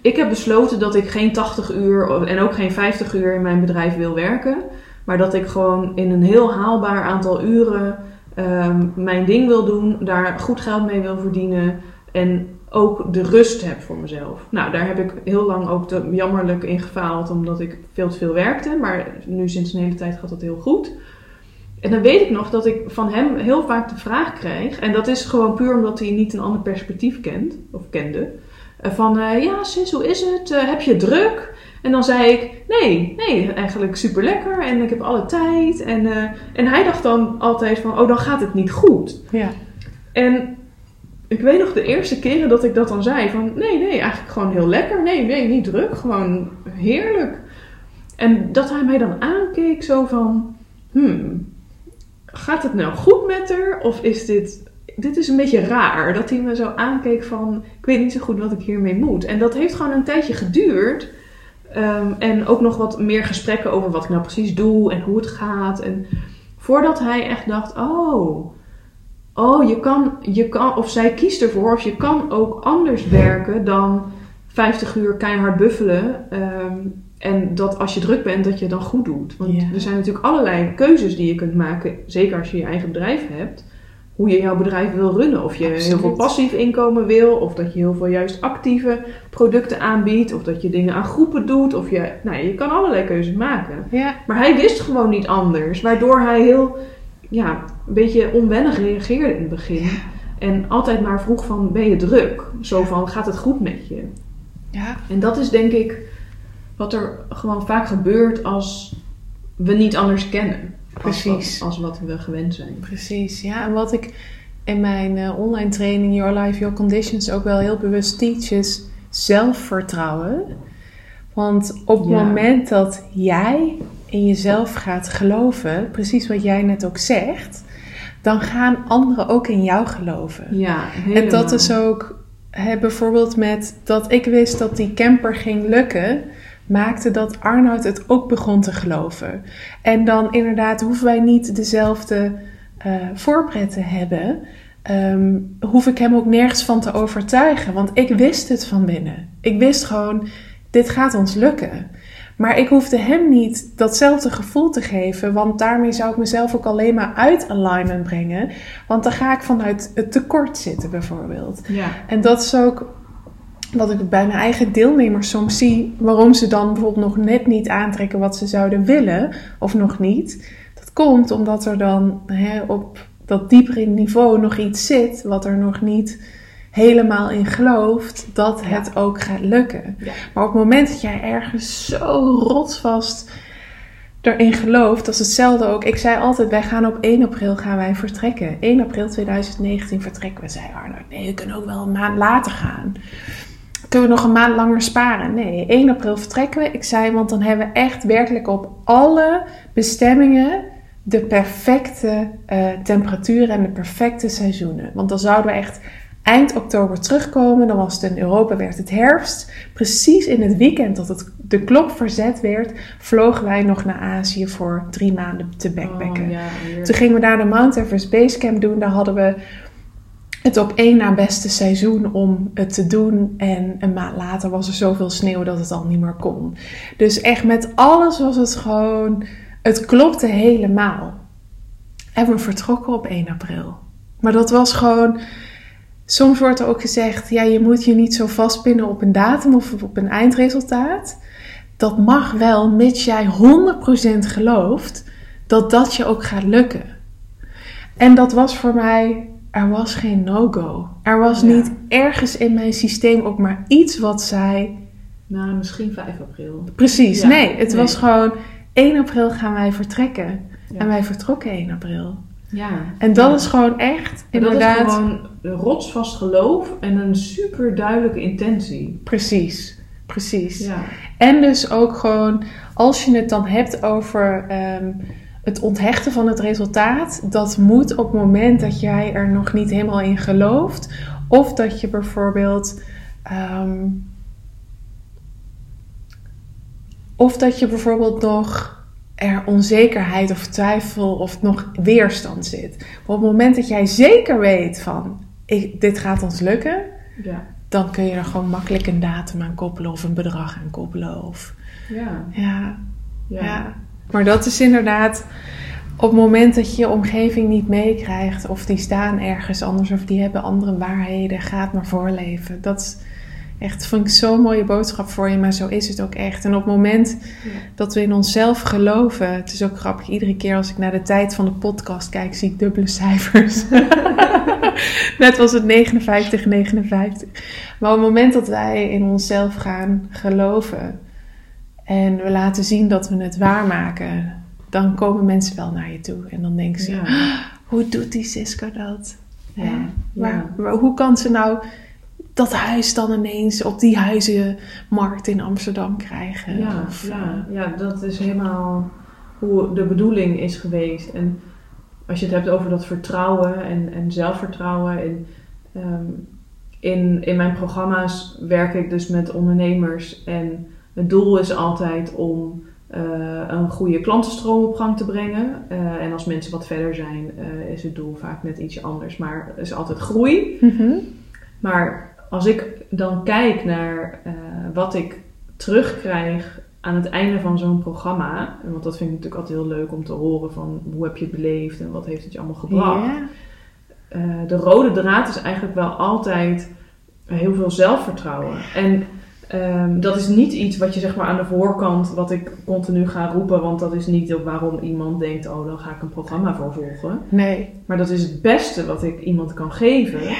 ik heb besloten dat ik geen 80 uur en ook geen 50 uur in mijn bedrijf wil werken. Maar dat ik gewoon in een heel haalbaar aantal uren Ehm, mijn ding wil doen, daar goed geld mee wil verdienen en ook de rust heb voor mezelf. Nou, daar heb ik heel lang ook jammerlijk in gefaald, omdat ik veel te veel werkte. Maar nu sinds een hele tijd gaat dat heel goed. En dan weet ik nog dat ik van hem heel vaak de vraag krijg, en dat is gewoon puur omdat hij niet een ander perspectief kent, of kende. Eh, van, uh, ja sis, hoe is het? Uh, heb je druk? En dan zei ik, nee, nee, eigenlijk super lekker en ik heb alle tijd. En, uh, en hij dacht dan altijd van, oh, dan gaat het niet goed. Ja. En ik weet nog de eerste keren dat ik dat dan zei van, nee, nee, eigenlijk gewoon heel lekker. Nee, nee, niet druk, gewoon heerlijk. En dat hij mij dan aankeek zo van, hmm, gaat het nou goed met haar? Of is dit, dit is een beetje raar. Dat hij me zo aankeek van, ik weet niet zo goed wat ik hiermee moet. En dat heeft gewoon een tijdje geduurd Ehm, en ook nog wat meer gesprekken over wat ik nou precies doe en hoe het gaat. En voordat hij echt dacht: oh, oh je, kan, je kan, of zij kiest ervoor, of je kan ook anders werken dan 50 uur keihard buffelen. Ehm, en dat als je druk bent, dat je dan goed doet. Want er zijn natuurlijk allerlei keuzes die je kunt maken, zeker als je je eigen bedrijf hebt hoe je jouw bedrijf wil runnen. Of je heel veel passief inkomen wil, of dat je heel veel juist actieve producten aanbiedt, of dat je dingen aan groepen doet. Of je, nou, je kan allerlei keuzes maken. Ja. Maar hij wist gewoon niet anders, waardoor hij heel, ja, een beetje onwennig reageerde in het begin. En altijd maar vroeg van, ben je druk? Zo van, gaat het goed met je? Ja. En dat is denk ik wat er gewoon vaak gebeurt als we niet anders kennen. Precies. Als, wat we gewend zijn. Precies, ja. En wat ik in mijn uh, online training Your Life, Your Conditions ook wel heel bewust teach is zelfvertrouwen. Want op het moment dat jij in jezelf gaat geloven, precies wat jij net ook zegt, dan gaan anderen ook in jou geloven. Ja, helemaal. En dat is ook hè, bijvoorbeeld met dat ik wist dat die camper ging lukken maakte dat Arnoud het ook begon te geloven. En dan inderdaad hoeven wij niet dezelfde uh, voorpret te hebben. Um, hoef ik hem ook nergens van te overtuigen. Want ik wist het van binnen. Ik wist gewoon, dit gaat ons lukken. Maar ik hoefde hem niet datzelfde gevoel te geven, want daarmee zou ik mezelf ook alleen maar uit alignment brengen. Want dan ga ik vanuit het tekort zitten, bijvoorbeeld. Ja. En dat is ook wat ik bij mijn eigen deelnemers soms zie, waarom ze dan bijvoorbeeld nog net niet aantrekken wat ze zouden willen, of nog niet. Dat komt omdat er dan hè, op dat diepere niveau nog iets zit, wat er nog niet helemaal in gelooft dat het ook gaat lukken. Maar op het moment dat jij ergens zo rotsvast erin gelooft, dat is hetzelfde ook. Ik zei altijd, wij gaan op 1 april gaan wij vertrekken. 1 april 2019 vertrekken we, zei Arnold. Nee, we kunnen ook wel een maand later gaan. Kunnen we nog een maand langer sparen? Nee, 1 april vertrekken we. Ik zei, want dan hebben we echt werkelijk op alle bestemmingen de perfecte uh, temperaturen en de perfecte seizoenen. Want dan zouden we echt eind oktober terugkomen. Dan was het in Europa, werd het herfst. Precies in het weekend dat het, de klok verzet werd, vlogen wij nog naar Azië voor drie maanden te backpacken. Oh, ja, Toen gingen we daar de Mount Everest Basecamp doen. Daar hadden we het op één na beste seizoen om het te doen. En een maand later was er zoveel sneeuw dat het al niet meer kon. Dus echt met alles was het gewoon. Het klopte helemaal. En we vertrokken op 1 april. Maar dat was gewoon. Soms wordt er ook gezegd: ja, je moet je niet zo vastpinnen op een datum of op een eindresultaat. Dat mag wel, mits jij 100% gelooft dat dat je ook gaat lukken. En dat was voor mij er was geen no-go. Er was niet ergens in mijn systeem ook maar iets wat zei... Nou, misschien 5 april. Precies, nee. Het was gewoon 1 april gaan wij vertrekken. En wij vertrokken 1 april. Ja. En dat is gewoon echt, en inderdaad... dat is gewoon rotsvast geloof en een super duidelijke intentie. Precies, precies. Ja. En dus ook gewoon, als je het dan hebt over ehm, het onthechten van het resultaat, dat moet op het moment dat jij er nog niet helemaal in gelooft. Of dat je bijvoorbeeld. Ehm, of dat je bijvoorbeeld nog er onzekerheid of twijfel of nog weerstand zit. Maar op het moment dat jij zeker weet van ik, dit gaat ons lukken, ja. dan kun je er gewoon makkelijk een datum aan koppelen of een bedrag aan koppelen. Of, ja. Ja, ja. ja. Maar dat is inderdaad op het moment dat je je omgeving niet meekrijgt of die staan ergens anders of die hebben andere waarheden, gaat maar voorleven. Dat is Echt, vind ik zo'n mooie boodschap voor je, maar zo is het ook echt. En op het moment dat we in onszelf geloven, het is ook grappig, iedere keer als ik naar de tijd van de podcast kijk, zie ik dubbele cijfers. Net was het 59, 59. Maar op het moment dat wij in onszelf gaan geloven en we laten zien dat we het waarmaken, dan komen mensen wel naar je toe. En dan denken ze, ah, hoe doet die Siska dat? Ja, hoe kan ze nou dat huis dan ineens op die huizenmarkt in Amsterdam krijgen. Ja, ja, eh, ja, dat is helemaal hoe de bedoeling is geweest. En als je het hebt over dat vertrouwen en, en zelfvertrouwen. En, ehm, in, in mijn programma's werk ik dus met ondernemers. En het doel is altijd om uh, een goede klantenstroom op gang te brengen. Uh, en als mensen wat verder zijn, uh, is het doel vaak net iets anders. Maar het is altijd groei. Mm Maar als ik dan kijk naar wat ik terugkrijg aan het einde van zo'n programma, want dat vind ik natuurlijk altijd heel leuk om te horen van hoe heb je het beleefd en wat heeft het je allemaal gebracht. De rode draad is eigenlijk wel altijd heel veel zelfvertrouwen. En um, dat is niet iets wat je zeg maar aan de voorkant, wat ik continu ga roepen, want dat is niet waarom iemand denkt, oh dan ga ik een programma voor volgen. Nee. Maar dat is het beste wat ik iemand kan geven. Ja.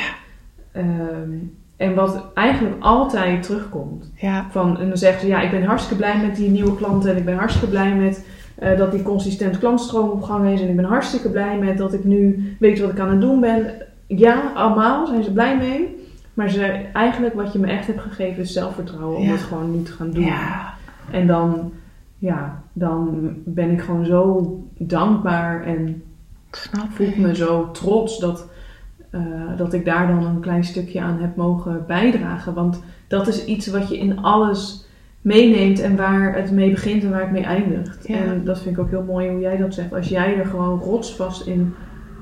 Um, en wat eigenlijk altijd terugkomt. Ja. Van, en dan zeggen ze, ja, ik ben hartstikke blij met die nieuwe klanten. En ik ben hartstikke blij met uh, dat die consistent klantstroom op gang is. En ik ben hartstikke blij met dat ik nu weet wat ik aan het doen ben. Ja, allemaal zijn ze blij mee. Maar ze, eigenlijk wat je me echt hebt gegeven is zelfvertrouwen om het gewoon nu te gaan doen. Ja. En dan, ja, dan ben ik gewoon zo dankbaar en Snap voel me zo trots dat eh, dat ik daar dan een klein stukje aan heb mogen bijdragen. Want dat is iets wat je in alles meeneemt en waar het mee begint en waar het mee eindigt. En dat vind ik ook heel mooi hoe jij dat zegt. Als jij er gewoon rotsvast in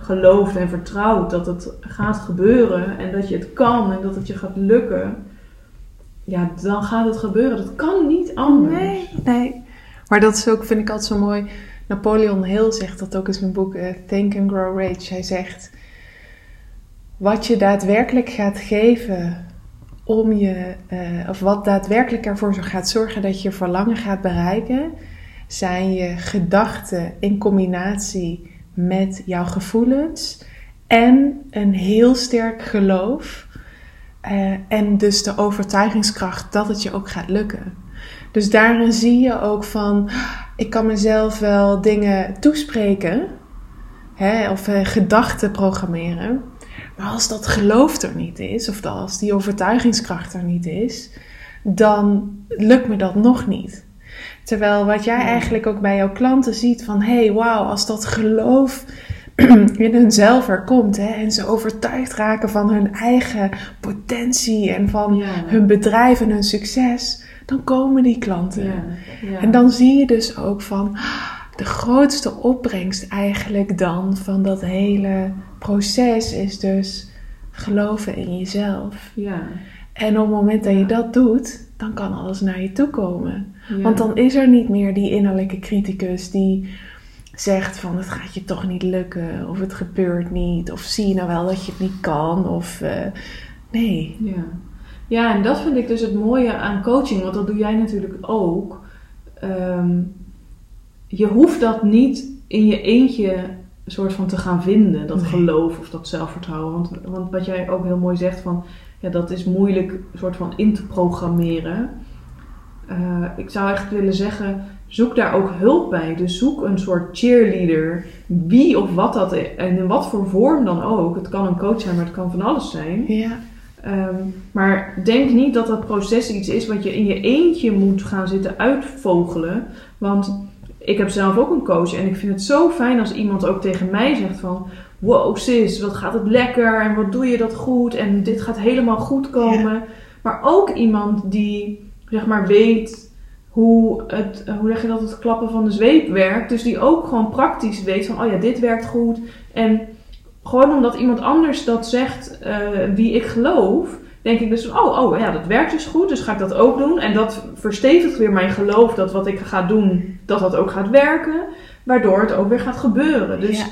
gelooft en vertrouwt dat het gaat gebeuren en dat je het kan en dat het je gaat lukken, ja, dan gaat het gebeuren. Dat kan niet anders. Nee, nee. Maar dat is ook, vind ik altijd zo mooi. Napoleon Hill zegt dat ook in zijn boek uh, Think and Grow Rich. Hij zegt wat je daadwerkelijk gaat geven om je, uh, of wat daadwerkelijk ervoor gaat zorgen dat je verlangen gaat bereiken, zijn je gedachten in combinatie met jouw gevoelens en een heel sterk geloof. Uh, en dus de overtuigingskracht dat het je ook gaat lukken. Dus daarin zie je ook van, ik kan mezelf wel dingen toespreken, hè, of uh, gedachten programmeren. Maar als dat geloof er niet is, of als die overtuigingskracht er niet is, dan lukt me dat nog niet. Terwijl wat jij eigenlijk ook bij jouw klanten ziet van hé, hey, wauw, als dat geloof in hunzelf er komt hè, en ze overtuigd raken van hun eigen potentie en van hun bedrijf en hun succes, dan komen die klanten. Ja, En dan zie je dus ook van de grootste opbrengst eigenlijk dan van dat hele proces is dus geloven in jezelf. Ja. En op het moment dat je dat doet, dan kan alles naar je toe komen. Want dan is er niet meer die innerlijke criticus die zegt van het gaat je toch niet lukken of het gebeurt niet of zie je nou wel dat je het niet kan of uh, nee. Ja. ja, en dat vind ik dus het mooie aan coaching, want dat doe jij natuurlijk ook. Um, je hoeft dat niet in je eentje soort van te gaan vinden, dat geloof of dat zelfvertrouwen. Want, want wat jij ook heel mooi zegt van, ja, dat is moeilijk soort van in te programmeren. Uh, ik zou echt willen zeggen, zoek daar ook hulp bij. Dus zoek een soort cheerleader, wie of wat dat is, en in wat voor vorm dan ook. Het kan een coach zijn, maar het kan van alles zijn. Ja. Um, maar denk niet dat dat proces iets is wat je in je eentje moet gaan zitten uitvogelen. Want ik heb zelf ook een coach en ik vind het zo fijn als iemand ook tegen mij zegt van... Wow sis, wat gaat het lekker en wat doe je dat goed en dit gaat helemaal goed komen. Maar ook iemand die zeg maar weet hoe, het, hoe zeg je dat, het klappen van de zweep werkt. Dus die ook gewoon praktisch weet van, oh ja, dit werkt goed. En gewoon omdat iemand anders dat zegt uh, wie ik geloof, denk ik dus van, oh, oh ja, dat werkt dus goed, dus ga ik dat ook doen. En dat verstevigt weer mijn geloof dat wat ik ga doen, dat dat ook gaat werken. Waardoor het ook weer gaat gebeuren. Dus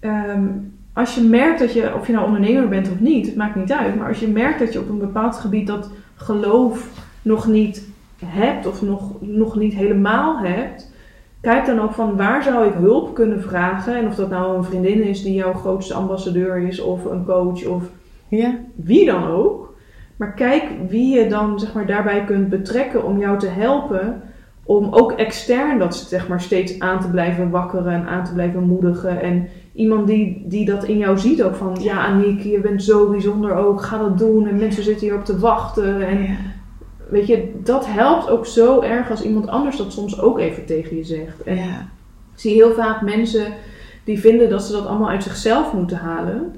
ehm, als je merkt dat je, of je nou ondernemer bent of niet, het maakt niet uit. Maar als je merkt dat je op een bepaald gebied dat geloof nog niet hebt of nog, nog niet helemaal hebt, kijk dan ook van waar zou ik hulp kunnen vragen. En of dat nou een vriendin is die jouw grootste ambassadeur is, of een coach, of ja. wie dan ook. Maar kijk wie je dan zeg maar, daarbij kunt betrekken om jou te helpen. Om ook extern dat zeg maar, steeds aan te blijven wakkeren en aan te blijven moedigen. En iemand die, die dat in jou ziet ook van... Ja, Aniek, je bent zo bijzonder ook. Ga dat doen. En mensen zitten hier op te wachten. En weet je, dat helpt ook zo erg als iemand anders dat soms ook even tegen je zegt. En ja. ik zie heel vaak mensen die vinden dat ze dat allemaal uit zichzelf moeten halen.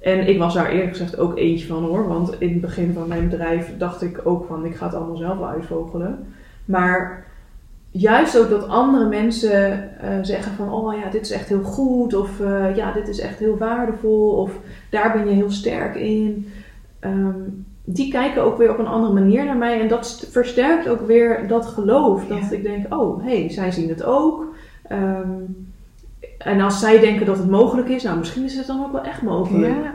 En ik was daar eerlijk gezegd ook eentje van hoor. Want in het begin van mijn bedrijf dacht ik ook van ik ga het allemaal zelf wel uitvogelen. Maar juist ook dat andere mensen uh, zeggen van oh ja, dit is echt heel goed. Of uh, ja, dit is echt heel waardevol. Of daar ben je heel sterk in. Um, die kijken ook weer op een andere manier naar mij. En dat versterkt ook weer dat geloof. Dat ik denk, oh, hé, hey, zij zien het ook. Ehm, en als zij denken dat het mogelijk is, nou, misschien is het dan ook wel echt mogelijk. Ja.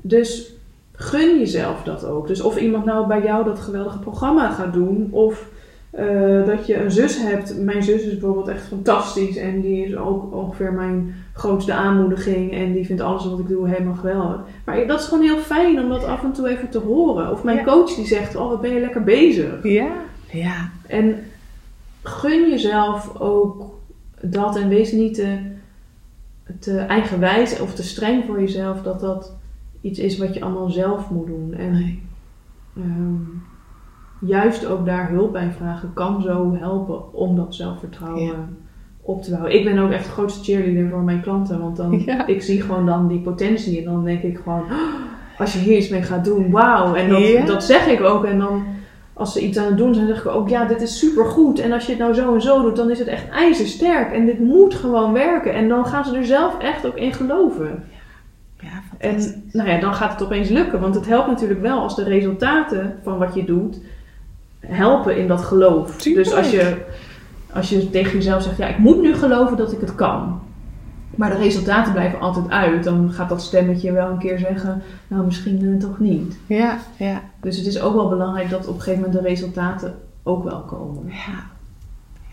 Dus gun jezelf dat ook. Dus of iemand nou bij jou dat geweldige programma gaat doen, of uh, dat je een zus hebt. Mijn zus is bijvoorbeeld echt fantastisch en die is ook ongeveer mijn grootste aanmoediging en die vindt alles wat ik doe helemaal geweldig. Maar dat is gewoon heel fijn om dat af en toe even te horen. Of mijn coach die zegt, oh wat ben je lekker bezig. Ja. ja. En gun jezelf ook dat en wees niet te, te eigenwijs of te streng voor jezelf dat dat iets is wat je allemaal zelf moet doen. En, nee. um, juist ook daar hulp bij vragen kan zo helpen om dat zelfvertrouwen op te bouwen. Ik ben ook echt de grootste cheerleader voor mijn klanten, want dan, ik zie gewoon dan die potentie en dan denk ik gewoon, oh, als je hier iets mee gaat doen, wauw. En dat, dat zeg ik ook en dan als ze iets aan het doen zijn, zeg ik ook, ja, dit is super goed. En als je het nou zo en zo doet, dan is het echt ijzersterk. En dit moet gewoon werken. En dan gaan ze er zelf echt ook in geloven. Ja, en nou ja, dan gaat het opeens lukken. Want het helpt natuurlijk wel als de resultaten van wat je doet helpen in dat geloof. Dus als je, als je tegen jezelf zegt, ja, ik moet nu geloven dat ik het kan. Maar de resultaten blijven altijd uit. Dan gaat dat stemmetje wel een keer zeggen, nou misschien uh, toch niet. Ja, ja. Dus het is ook wel belangrijk dat op een gegeven moment de resultaten ook wel komen. Ja.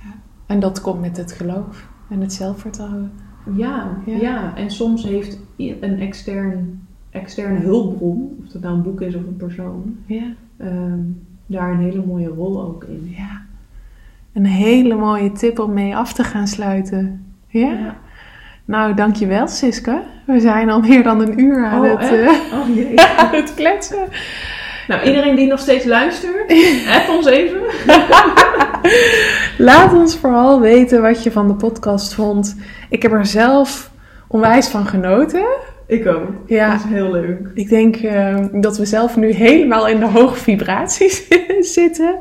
ja. En dat komt met het geloof en het zelfvertrouwen. Ja, ja. ja. en soms heeft een extern, externe hulpbron, of dat nou een boek is of een persoon, ja. Ehm, daar een hele mooie rol ook in. Ja. Een hele mooie tip om mee af te gaan sluiten. Ja? ja. Nou, dankjewel Siske. We zijn al meer dan een uur aan, oh, het, uh, oh, jee. aan het kletsen. Nou, iedereen die nog steeds luistert, app ons even. Laat ons vooral weten wat je van de podcast vond. Ik heb er zelf onwijs van genoten. Ik ook. Ja. Dat is heel leuk. Ik denk uh, dat we zelf nu helemaal in de hoge vibraties zitten.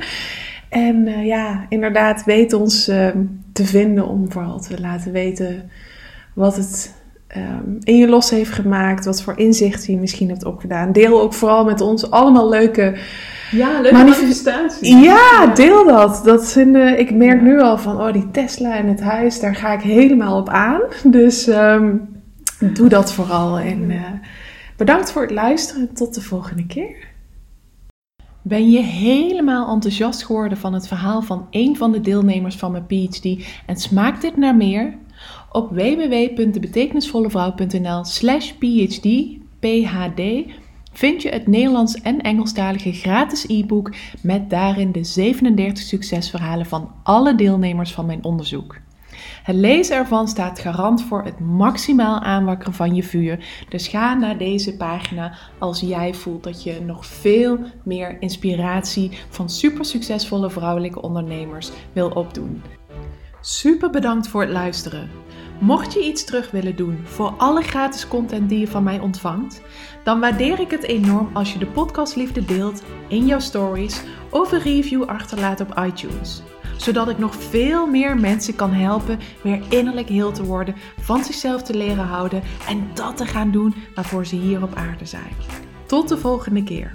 En uh, ja, inderdaad, weet ons uh, te vinden om vooral te laten weten wat het um, in je los heeft gemaakt. Wat voor inzichten je misschien hebt opgedaan. Deel ook vooral met ons allemaal leuke... Ja, leuke manifestaties. Ja, deel dat. dat vinden, ik merk nu al van, oh, die Tesla en het huis, daar ga ik helemaal op aan. Dus... Um, Doe dat vooral en uh, bedankt voor het luisteren. Tot de volgende keer. Ben je helemaal enthousiast geworden van het verhaal van een van de deelnemers van mijn PhD en smaakt dit naar meer? Op www.debetekenisvollevrouw.nl slash phd, phd vind je het Nederlands en Engelstalige gratis e-book met daarin de 37 succesverhalen van alle deelnemers van mijn onderzoek. Het lezen ervan staat garant voor het maximaal aanwakkeren van je vuur. Dus ga naar deze pagina als jij voelt dat je nog veel meer inspiratie van super succesvolle vrouwelijke ondernemers wil opdoen. Super bedankt voor het luisteren. Mocht je iets terug willen doen voor alle gratis content die je van mij ontvangt, dan waardeer ik het enorm als je de podcastliefde deelt in jouw stories of een review achterlaat op iTunes. Zodat ik nog veel meer mensen kan helpen weer innerlijk heel te worden, van zichzelf te leren houden en dat te gaan doen waarvoor ze hier op aarde zijn. Tot de volgende keer.